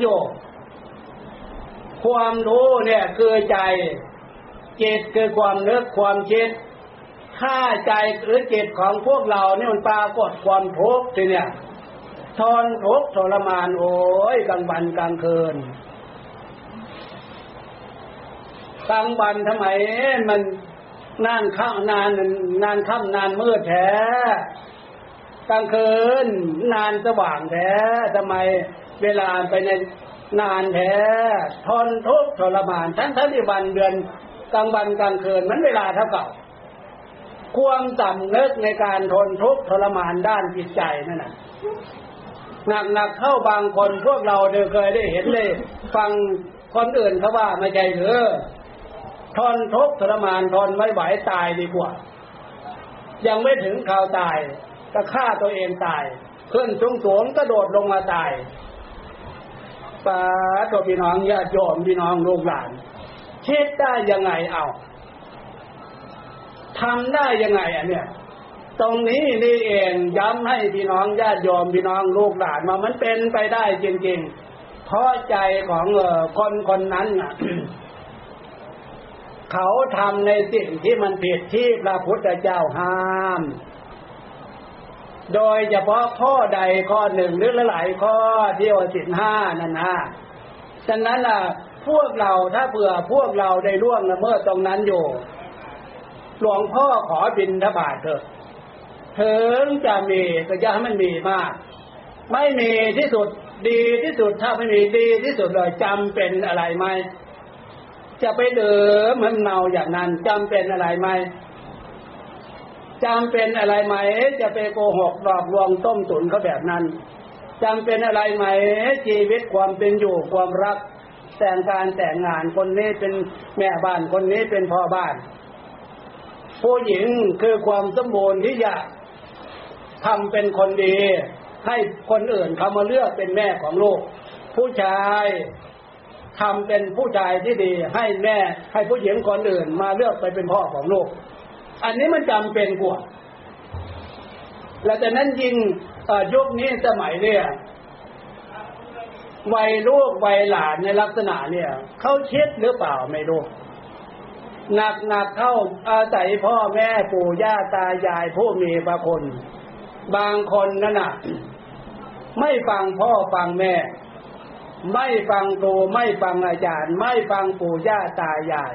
โยความรู้เนี่ยคือใจ จิตคือความนึกความคิดถ้าใจหรือจิตของพวกเราเนี่ยมันปรากฏความทุกข์ทีเนี่ยทนทุกข์ทรมานโอ้ยกลางวันกลางคืน กลางวันทำไมมันนานข้านานนานค่ำนานมืดแท้กลางคืนนานสว่างแท้ทำไมเวลาไปในนานแท้ทนทุกข์ทรมานทั้งทั้งที่วันเดือนกลางวันกลางคืนมันเวลาเท่ากับความสำนึกในการทนทุกข์ทรมานด้านจิตใจนั่นน่ะหนักๆเข้าบางคนพวกเราเดเคยได้เห็นเลย ฟังคนอื่นเขาว่าไม่ใจหรือ ทนทุกข์ทรมานทนไม่ไหวตายดีกว่า ยังไม่ถึงข่าวตาย ก็ฆ่าตัวเองตาย ขึ้นสูงสูงกระโดดลงมาตายป้าตัวพี่น้องญาติโยมพี่น้องลูกหลานคิดได้ยังไงเอาทำได้ยังไงอะเนี่ย ตรงนี้นี่เองย้ำให้พี่น้องญาติโยมพี่น้องลูกหลานมามันเป็นไปได้จริงๆเพราะใจของคนคนนั้นอะ เขาทำในสิ่งที่มันผิดที่พระพุทธเจ้าห้าม โดยเฉพาะข้อใดข้อหนึ่งหรือหลายข้อที่ว่าสินห้านั่นนะฉะนั้นล่ะพวกเราถ้าเผื่อพวกเราได้ล่วงละเมิดตรงนั้นอยู่ หลวงพ่อขอบินทบาทเถอะถึงจะมีก็จะให้มันมีมาก ไม่มีที่สุดดีที่สุดถ้าไม่มีดีที่สุดเลยจำเป็นอะไรไหม จะไปเดิมมันเมาอย่างนั้นจำเป็นอะไรไหมจำเป็นอะไรไหม จะไปโกหกหลอกลวงต้มตุ๋นเขาแบบนั้นจำเป็นอะไรไหม ชีวิตความเป็นอยู่ความรัก แต่งการแต่งงานคนนี้เป็นแม่บ้านคนนี้เป็นพ่อบ้าน ผู้หญิงคือความสมบูรณ์ที่จะทำเป็นคนดี ให้คนอื่นเขามาเลือกเป็นแม่ของลูก ผู้ชาย ทำเป็นผู้ชายที่ดี ให้แม่ให้ผู้หญิงคนอื่น มาเลือกไปเป็นพ่อของลูก อันนี้มันจำเป็นกว่าและแต่นั้นยิงยุคนี้สมัยเนี่ยวัยลูกวัยหลานในลักษณะเนี่ยเขาเช็ดหรือเปล่าไม่รู้หนักหนักเข้าอาศัยพ่อแม่ปู่ย่าตายายผู้มีพระคุณ บางคนนั่นน่ะ ไม่ฟังพ่อฟังแม่ ไม่ฟังครูไม่ฟังอาจารย์ ไม่ฟังปู่ย่าตายาย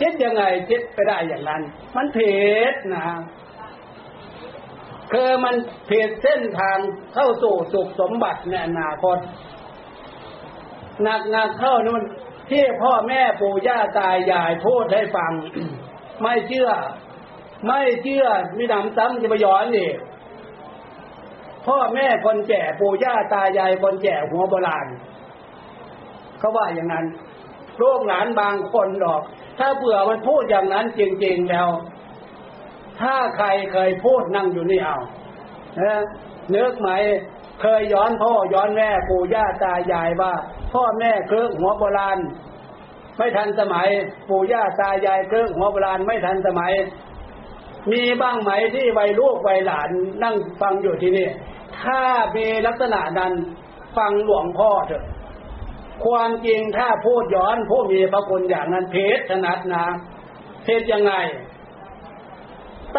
คิดยังไงคิดไปได้อย่างนั้น มันผิดนะคือมันผิดเส้นทางเข้าสู่สุขสมบัติในอนาคตหนักหนักเข้านี่มันที่พ่อแม่ปู่ย่าตายายพูดให้ฟัง ไม่เชื่อ ไม่เชื่อมีหนำซ้ำจะไปย้อนอีก พ่อแม่คนแก่ปู่ย่าตายายคนแก่หัวโบราณเขาว่าอย่างนั้นลูกหลานบางคนดอก ถ้าเผื่อมันพูดอย่างนั้นจริงๆแล้ว ถ้าใครเคยพูดนั่งอยู่นี่เอาเนื้อไหม เคยย้อนพ่อย้อนแม่ปู่ย่าตายายว่า พ่อแม่เครื่องหัวโบราณไม่ทันสมัย ปู่ย่าตายายเครื่องหัวโบราณไม่ทันสมัย มีบ้างไหมที่วัยลูกวัยหลานนั่งฟังอยู่ที่นี่ ถ้ามีลักษณะนั้นฟังหลวงพ่อเถอะ ความจริงถ้าพูดย้อนผู้มีพระคุณอย่างนั้นเพศถนัดนะเพศยังไง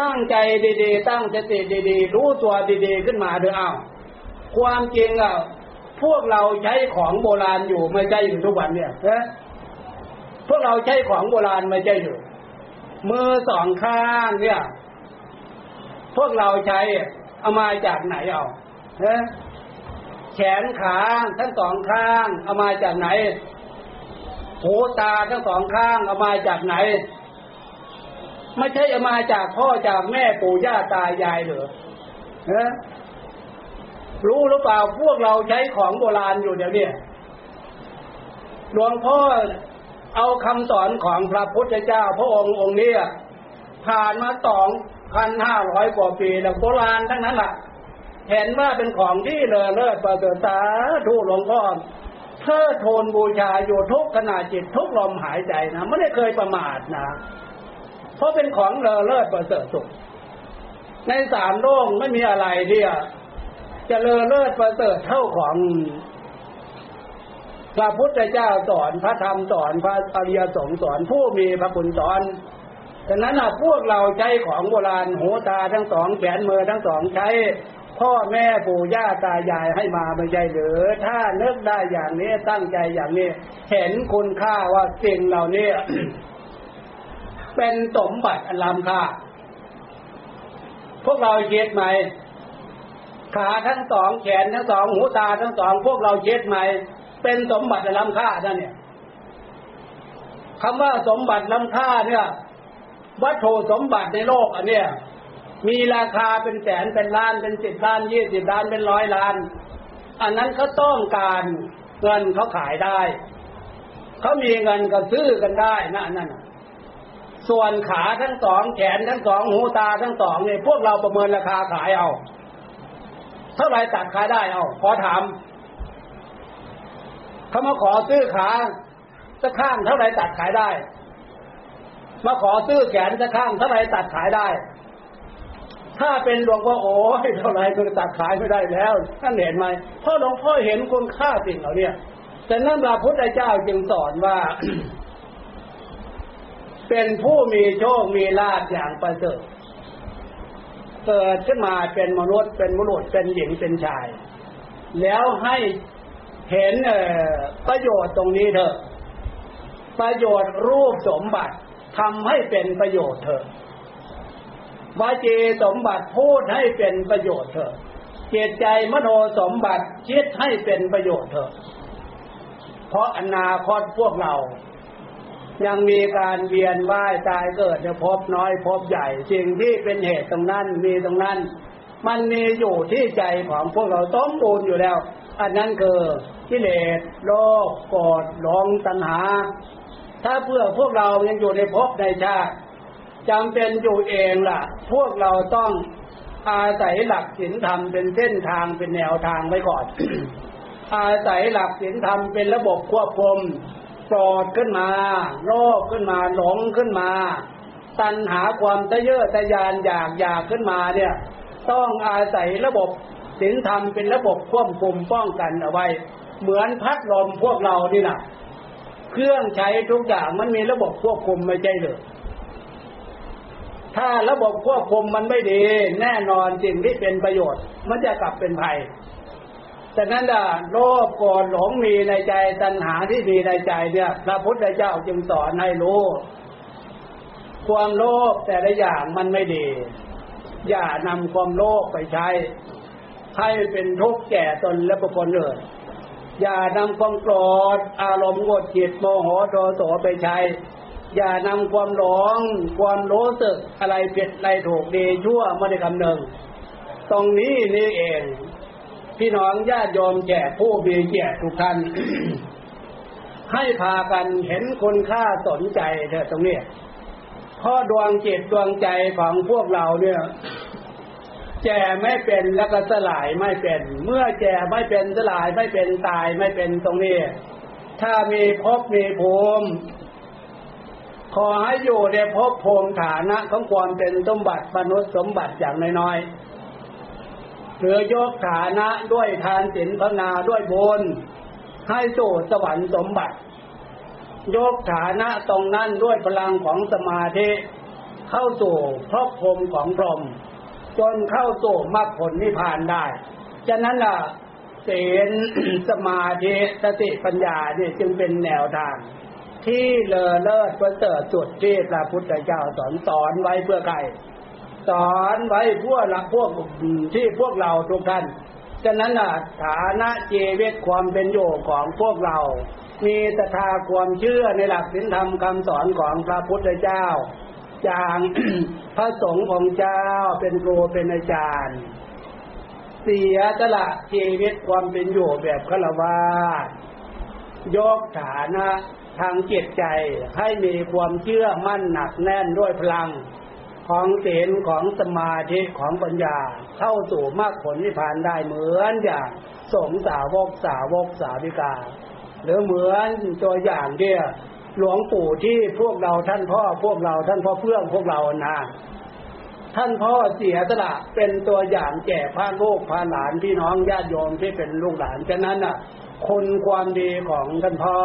ตั้งใจดีๆ ตั้งสติดีๆ รู้ตัวดีๆ ขึ้นมาเถอะอ้าวความจริงอะพวกเราใช้ของโบราณอยู่ไม่ใช่อยู่ทุกวันเนี่ยนะพวกเราใช้ของโบราณไม่ใช่อยู่มือสองข้างเนี่ย พวกเราใช้เอามาจากไหนเอา นะแขนขาทั้งสองข้าง เอามาจากไหน หูตาทั้งสองข้าง เอามาจากไหน ไม่ใช่เอามาจากพ่อจากแม่ปู่ย่าตายายเหรอนะรู้หรือเปล่าพวกเราใช้ของโบราณอยู่เดี๋ยวนี้หลวงพ่อเอาคำสอนของพระพุทธเจ้าพระองค์องค์นี้ผ่านมาสองพันห้าร้อยกว่าปีแล้วโบราณทั้งนั้นแหละ เห็นว่าเป็นของที่เลอเลิศประเสริฐสาธุหลวงพ่อเพื่อโทนบูชาอยู่ทุกขณะจิตทุกลมหายใจนะไม่ได้เคยประมาทนะเพราะเป็นของเลอเลิศประเสริฐสุขในสามโลกไม่มีอะไรที่จะเลอเลิศประเสริฐเท่าของพระพุทธเจ้าสอนพระธรรมสอนพระอริยสงฆ์สอนผู้มีพระคุณสอนฉะนั้นพวกเราใช้ของโบราณหูตาทั้งสองแขนมือทั้งสองใช้ พ่อแม่ปู่ย่าตายายให้มาไม่ใช่หรือ ถ้านึกได้อย่างนี้ตั้งใจอย่างนี้ เห็นคุณค่าว่าสิ่งเหล่านี้เป็นสมบัติอันล้ำค่า พวกเราเช็ดไหม ขาทั้งสองแขนทั้งสองหูตาทั้งสอง พวกเราเช็ดไหม เป็นสมบัติอันล้ำค่านั่นเนี่ยคำว่าสมบัติล้ำค่าเนี่ยวัตถุสมบัติในโลกอันเนี้ย มีราคาเป็นแสนเป็นล้านเป็นสิบล้านยี่สิบล้านเป็นร้อยล้าน อันนั้นเขาต้องการเงินเขาขายได้ เขามีเงินก็ซื้อกันได้นะอันนั่นส่วนขาทั้งสองแขนทั้งสองหูตาทั้งสองเนี่ยพวกเราประเมินราคาขายเอา เท่าไหรตัดขายได้เอาขอถามเขามาขอซื้อขาสักข้างเท่าไหรตัดขายได้ มาขอซื้อแขนสักข้างเท่าไหรตัดขายได้ ถ้าเป็นหลวงพ่อโอ้ยเท่าไรก็ตัดขายไม่ได้แล้วท่านเห็นไหมเพราะหลวงพ่อเห็นคุณค่าสิ่งเหล่านี้แต่นั่นพระพุทธเจ้าจึงสอนว่า เป็นผู้มีโชคมีลาภอย่างประเสริฐเกิดขึ้นมาเป็นมนุษย์เป็นมนุษย์เป็นหญิงเป็นชาย แล้วให้เห็นเอประโยชน์ตรงนี้เถอะ ประโยชน์รูปสมบัติทำให้เป็นประโยชน์เถอะ วาจีสมบัติพูดให้เป็นประโยชน์เถอะเจตใจมโนสมบัติคิดให้เป็นประโยชน์เถอะ เพราะอนาคตพวกเรา ยังมีการเวียนว่ายตายเกิดในภพน้อยภพใหญ่ สิ่งที่เป็นเหตุตรงนั้นมีตรงนั้น มันมีอยู่ที่ใจของพวกเราต้มบูรอยู่แล้ว อันนั้นคือกิเลสโลภโกรธหลงตัณหา ถ้าเพื่อพวกเรายังอยู่ในภพในชาติ จำเป็นอยู่เองล่ะ พวกเราต้องอาศัยหลักศีลธรรมเป็นเส้นทางเป็นแนวทางไว้ก่อน อาศัยหลักศีลธรรมเป็นระบบควบคุมโกรธขึ้นมาโลภขึ้นมาหลงขึ้นมา ตัณหาความทะเยอทะยานอยากอยากขึ้นมาเนี่ย ต้องอาศัยระบบศีลธรรมเป็นระบบควบคุมป้องกันเอาไว้ เหมือนพัดลมพวกเรานี่นะเครื่องใช้ทุกอย่างมันมีระบบควบคุมไม่ใช่หรือ ถ้าระบบควบคุมมันไม่ดี แน่นอนสิ่งที่เป็นประโยชน์ มันจะกลับเป็นภัยฉะนั้นอะโลภโกรธหลงมีในใจตัณหาที่มีในใจเนี่ยพระพุทธเจ้าจึงสอนให้รู้ ความโลภแต่ละอย่างมันไม่ดี อย่านำความโลภไปใช้ให้เป็นทุกข์แก่ตนและบุคคลอื่นอย่านำความโกรธอารมณ์โกรธจิตโมโหโทโสไปใช้ อย่านำความหลงความรู้สึกอะไรผิดอะไรถูกดีชั่วไม่ได้คำนึง ตรงนี้นี่เอง พี่น้องญาติโยมแก่ผู้มีเกียรติทุกท่านให้พากันเห็นคุณค่าสนใจเถอะตรงนี้เพราะดวงจิตดวงใจของพวกเราเนี่ยแก่ไม่เป็นแล้วก็สลายไม่เป็น เมื่อแก่ไม่เป็นสลายไม่เป็นตายไม่เป็นตรงนี้ ถ้ามีภพมีภูมิ ขอให้อยู่ในภพภูมิฐานะของความเป็นสมบัติมนุษย์สมบัติอย่างน้อยๆหรือยกฐานะด้วยทานศีลภาวนาด้วยบุญให้สู่สวรรค์สมบัติ ยกฐานะตรงนั้นด้วยพลังของสมาธิ เข้าสู่ภพภูมิของพรหมจนเข้าสู่มรรคผลนิพพานได้ ฉะนั้นล่ะศีลสมาธิสติปัญญาเนี่ยจึงเป็นแนวทาง ที่เลอเลิศประเสริฐสุดที่พระพุทธเจ้าสอนสอนไว้เพื่อใครสอนไว้พวกละพวกที่พวกเราทุกท่านฉะนั้นล่ะฐานะชีวิตความเป็นอยู่ของพวกเรา มีศรัทธาความเชื่อในหลักศีลธรรมคำสอนของพระพุทธเจ้า อย่างพระสงฆ์ของเจ้าเป็นครูเป็นอาจารย์ เสียสละชีวิตความเป็นอยู่แบบฆราวาสยกฐานะ ทางจิตใจให้มีความเชื่อมั่นหนักแน่นด้วยพลัง ของศีลของสมาธิของปัญญา เข้าสู่มรรคผลนิพพานได้เหมือนอย่างสงสาวกสาวกสาวิกา หรือเหมือนตัวอย่างเดียหลวงปู่ที่พวกเราท่านพ่อพวกเราท่านพ่อเพื่อนพวกเรานะท่านพ่อเสียสละเป็นตัวอย่างแก่พระลูกพระหลานพี่น้องญาติโยมที่เป็นลูกหลานฉะนั้นน่ะ คนความดีของท่านพ่อ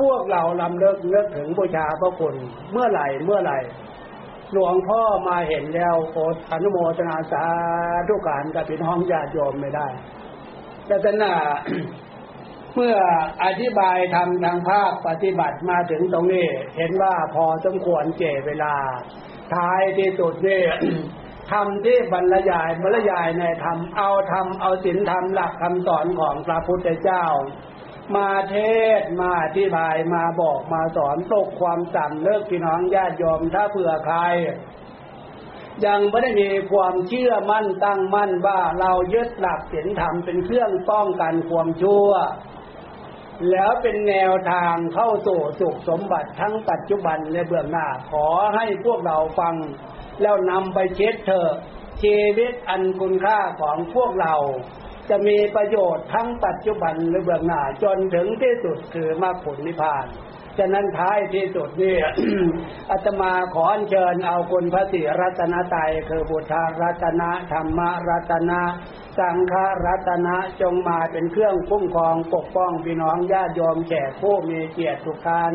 พวกเราลำเลิกเลิกถึงบูชาพระคุณเมื่อไหร่เมื่อไหร่ หลวงพ่อมาเห็นแล้วโออนุโมทนาสาธุการกับพี่น้องญาติโยมไม่ได้แต่ฉะนั้นเมื่ออธิบายทำทางภาคปฏิบัติมาถึงตรงนี้ เห็นว่าพอสมควรเจเวลา ท้ายที่สุดนี่ทำที่บรรยายบรรยายในธรรมเอาธรรมเอาศีลธรรมหลักคำสอนของพระพุทธเจ้า มาเทศมาอธิบายมาบอกมาสอนตกความจำเลิกพี่น้องญาติโยมถ้าเผื่อใคร ยังไม่ได้มีความเชื่อมั่นตั้งมั่นว่าเรายึดหลักศีลธรรมเป็นเครื่องป้องกันความชั่ว แล้วเป็นแนวทางเข้าสู่สุขสมบัติทั้งปัจจุบันและเบื้องหน้าขอให้พวกเราฟัง แล้วนำไปเช็ดเถอะชีวิตอันคุณค่าของพวกเรา จะมีประโยชน์ทั้งปัจจุบันและเบื้องหน้าจนถึงที่สุดคือมรรคผลนิพพาน ฉะนั้นท้ายที่สุดนี่อาตมาขอเชิญเอาคุณพระศรีรัตนตรัยคือบุตรรัตนะธรรมรัตนะสังฆรัตนะจงมาเป็นเครื่องคุ้มครองปกป้องพี่น้องญาติโยมแขกผู้มีเกียรติทุกท่าน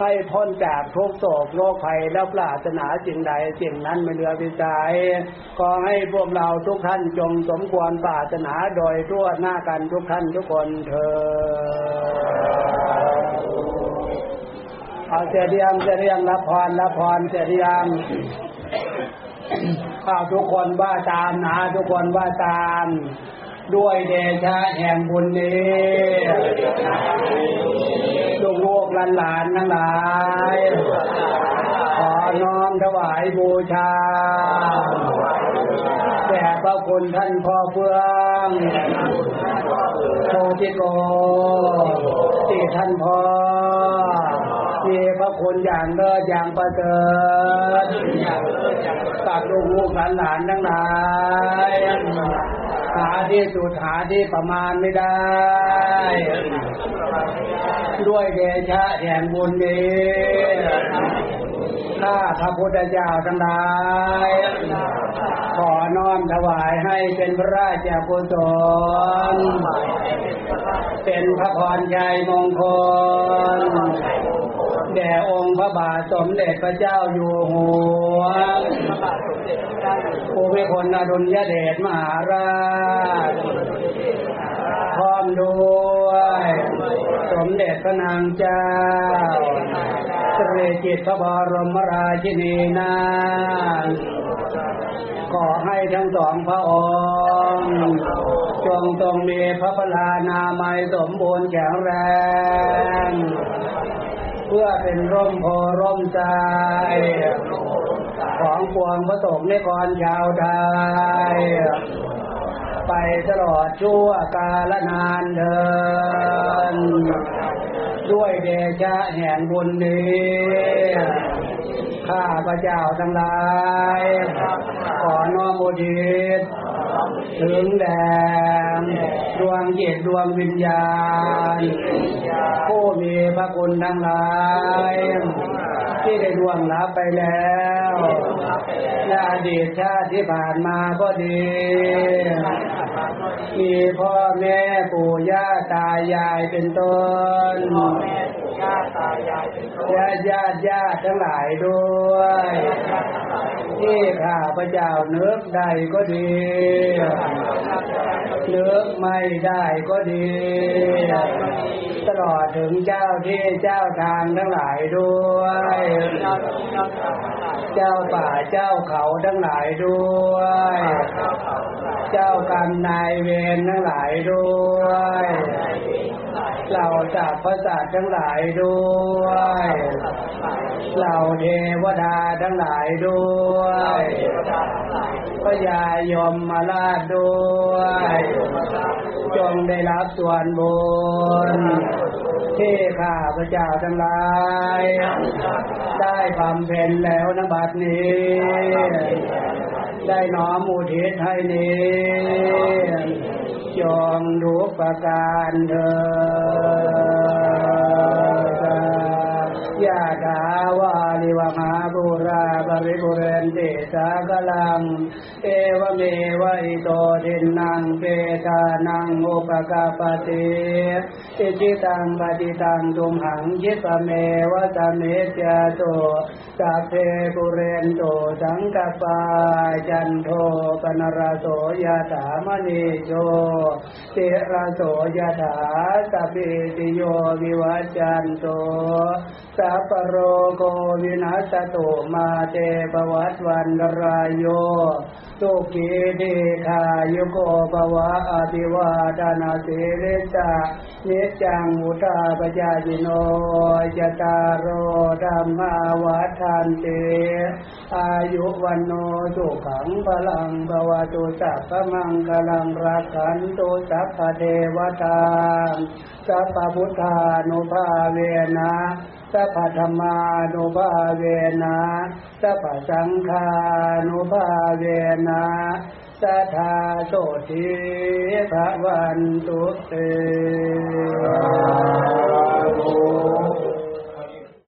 ให้พ้นจากทุกโศกโรคภัยและปราศนาสิ่งใดสิ่งนั้นไม่เหลือวิสัยขอให้พวกเราทุกท่านจงสมควรปรารถนาโดยทั่วหน้ากันทุกท่านทุกคนเธอ เอาเสียเดียมเสียเดียมรับพรรับพรเสียเดียมข้าทุกคนว่าตามนะทุกคนว่าตามด้วยเดชะแห่งบุญนี้ลูกลูกหลานหลานทั้งหลาย ขอน้อมถวายบูชาแด่พระคุณท่านพ่อเฟื่องโชติโกติท่านพ่อ มีพระคุณอย่างเลิศอย่างประเสริฐกับลูกลูกหลานหลานทั้งหลายหาที่สุดหาที่ประมาณไม่ได้ ด้วยเดชะแห่งบุญนี้ข้าพระพุทธเจ้าทั้งหลายขอน้อมถวายให้เป็นพระราชกุศลเป็นพระพรชัยมงคล แด่องค์พระบาทสมเด็จพระเจ้าอยู่หัวภูมิพลอดุลยเดชมหาราชพร้อมด้วย สมเด็จพระนางเจ้าสเรจิตพระบรมราชินีนาขอให้ทั้งสองพระองค์จงตรงมีพระพลานามัยสมบูรณ์แข็งแรง พื่อเป็นร่มโพร่มใจของปวงพระสงฆ์ในกรชาวไทยไปตลอดชั่วกาลนานเดิน ด้วยเดชะแห่งบุญนี้ข้าพระเจ้าทั้งหลาย ขอน้อมอุทิศ ถึงแด่ดวงจิตดวงวิญญาณผู้มีพระคุณทั้งหลายที่ได้ล่วงลับไปแล้วและอดีตชาติที่ผ่านมาก็ดี มีพ่อแม่ปู่ย่าตายายเป็นต้นและญาติญาติทั้งหลายด้วย ที่ข้าพระเจ้านึกได้ก็ดีนึกไม่ได้ก็ดี ตลอดถึงเจ้าที่เจ้าทางทั้งหลายด้วย เจ้าป่าเจ้าเขาทั้งหลายด้วย เจ้ากรรมนายเวรทั้งหลายด้วย เราจับพระสัตว์ทั้งหลายด้วยเราเทวดาทั้งหลายด้วยพระยายมมาลาดด้วย จงได้รับส่วนบุญที่ข้าพระเจ้าทั้งหลาย ได้บำเพ็ญแล้วนบัดนี้ ได้น้อมอุทิศให้นี้ จงดูประการเถิดย ะถาวาลิวหาบุราบริบุเรนติสากลัง เอวเมวะอิโตทินนังเปตานังอุปกัปปติอิจฉิตังปัตถิตังตุมหัง ขิปปเมวะ สมิชฌตุ สัพเพปูเรนตุ สังกัปปาจันโทปัณณรโสยถามณิ โชติรโสยถาสัพพีติโยวิวัชชันตุ สัพพโรโกวินัสตุมาเตปวัตวันรายโยสุขีทีขายุโกภวะอภิวาทนาสิริสานิจังอุทาปจาจิโนจตารโรธรรมาวัฏันเต อายุวันโนสุขังพลังภวตุสัพพมังกลังรักขันตุสัพพเทวตาสัพพุทธานุภาเวนะ สัพพธรรมานุภาเวนะสัพพสังฆานุภาเวนะสัทธาโสติภวันตุเต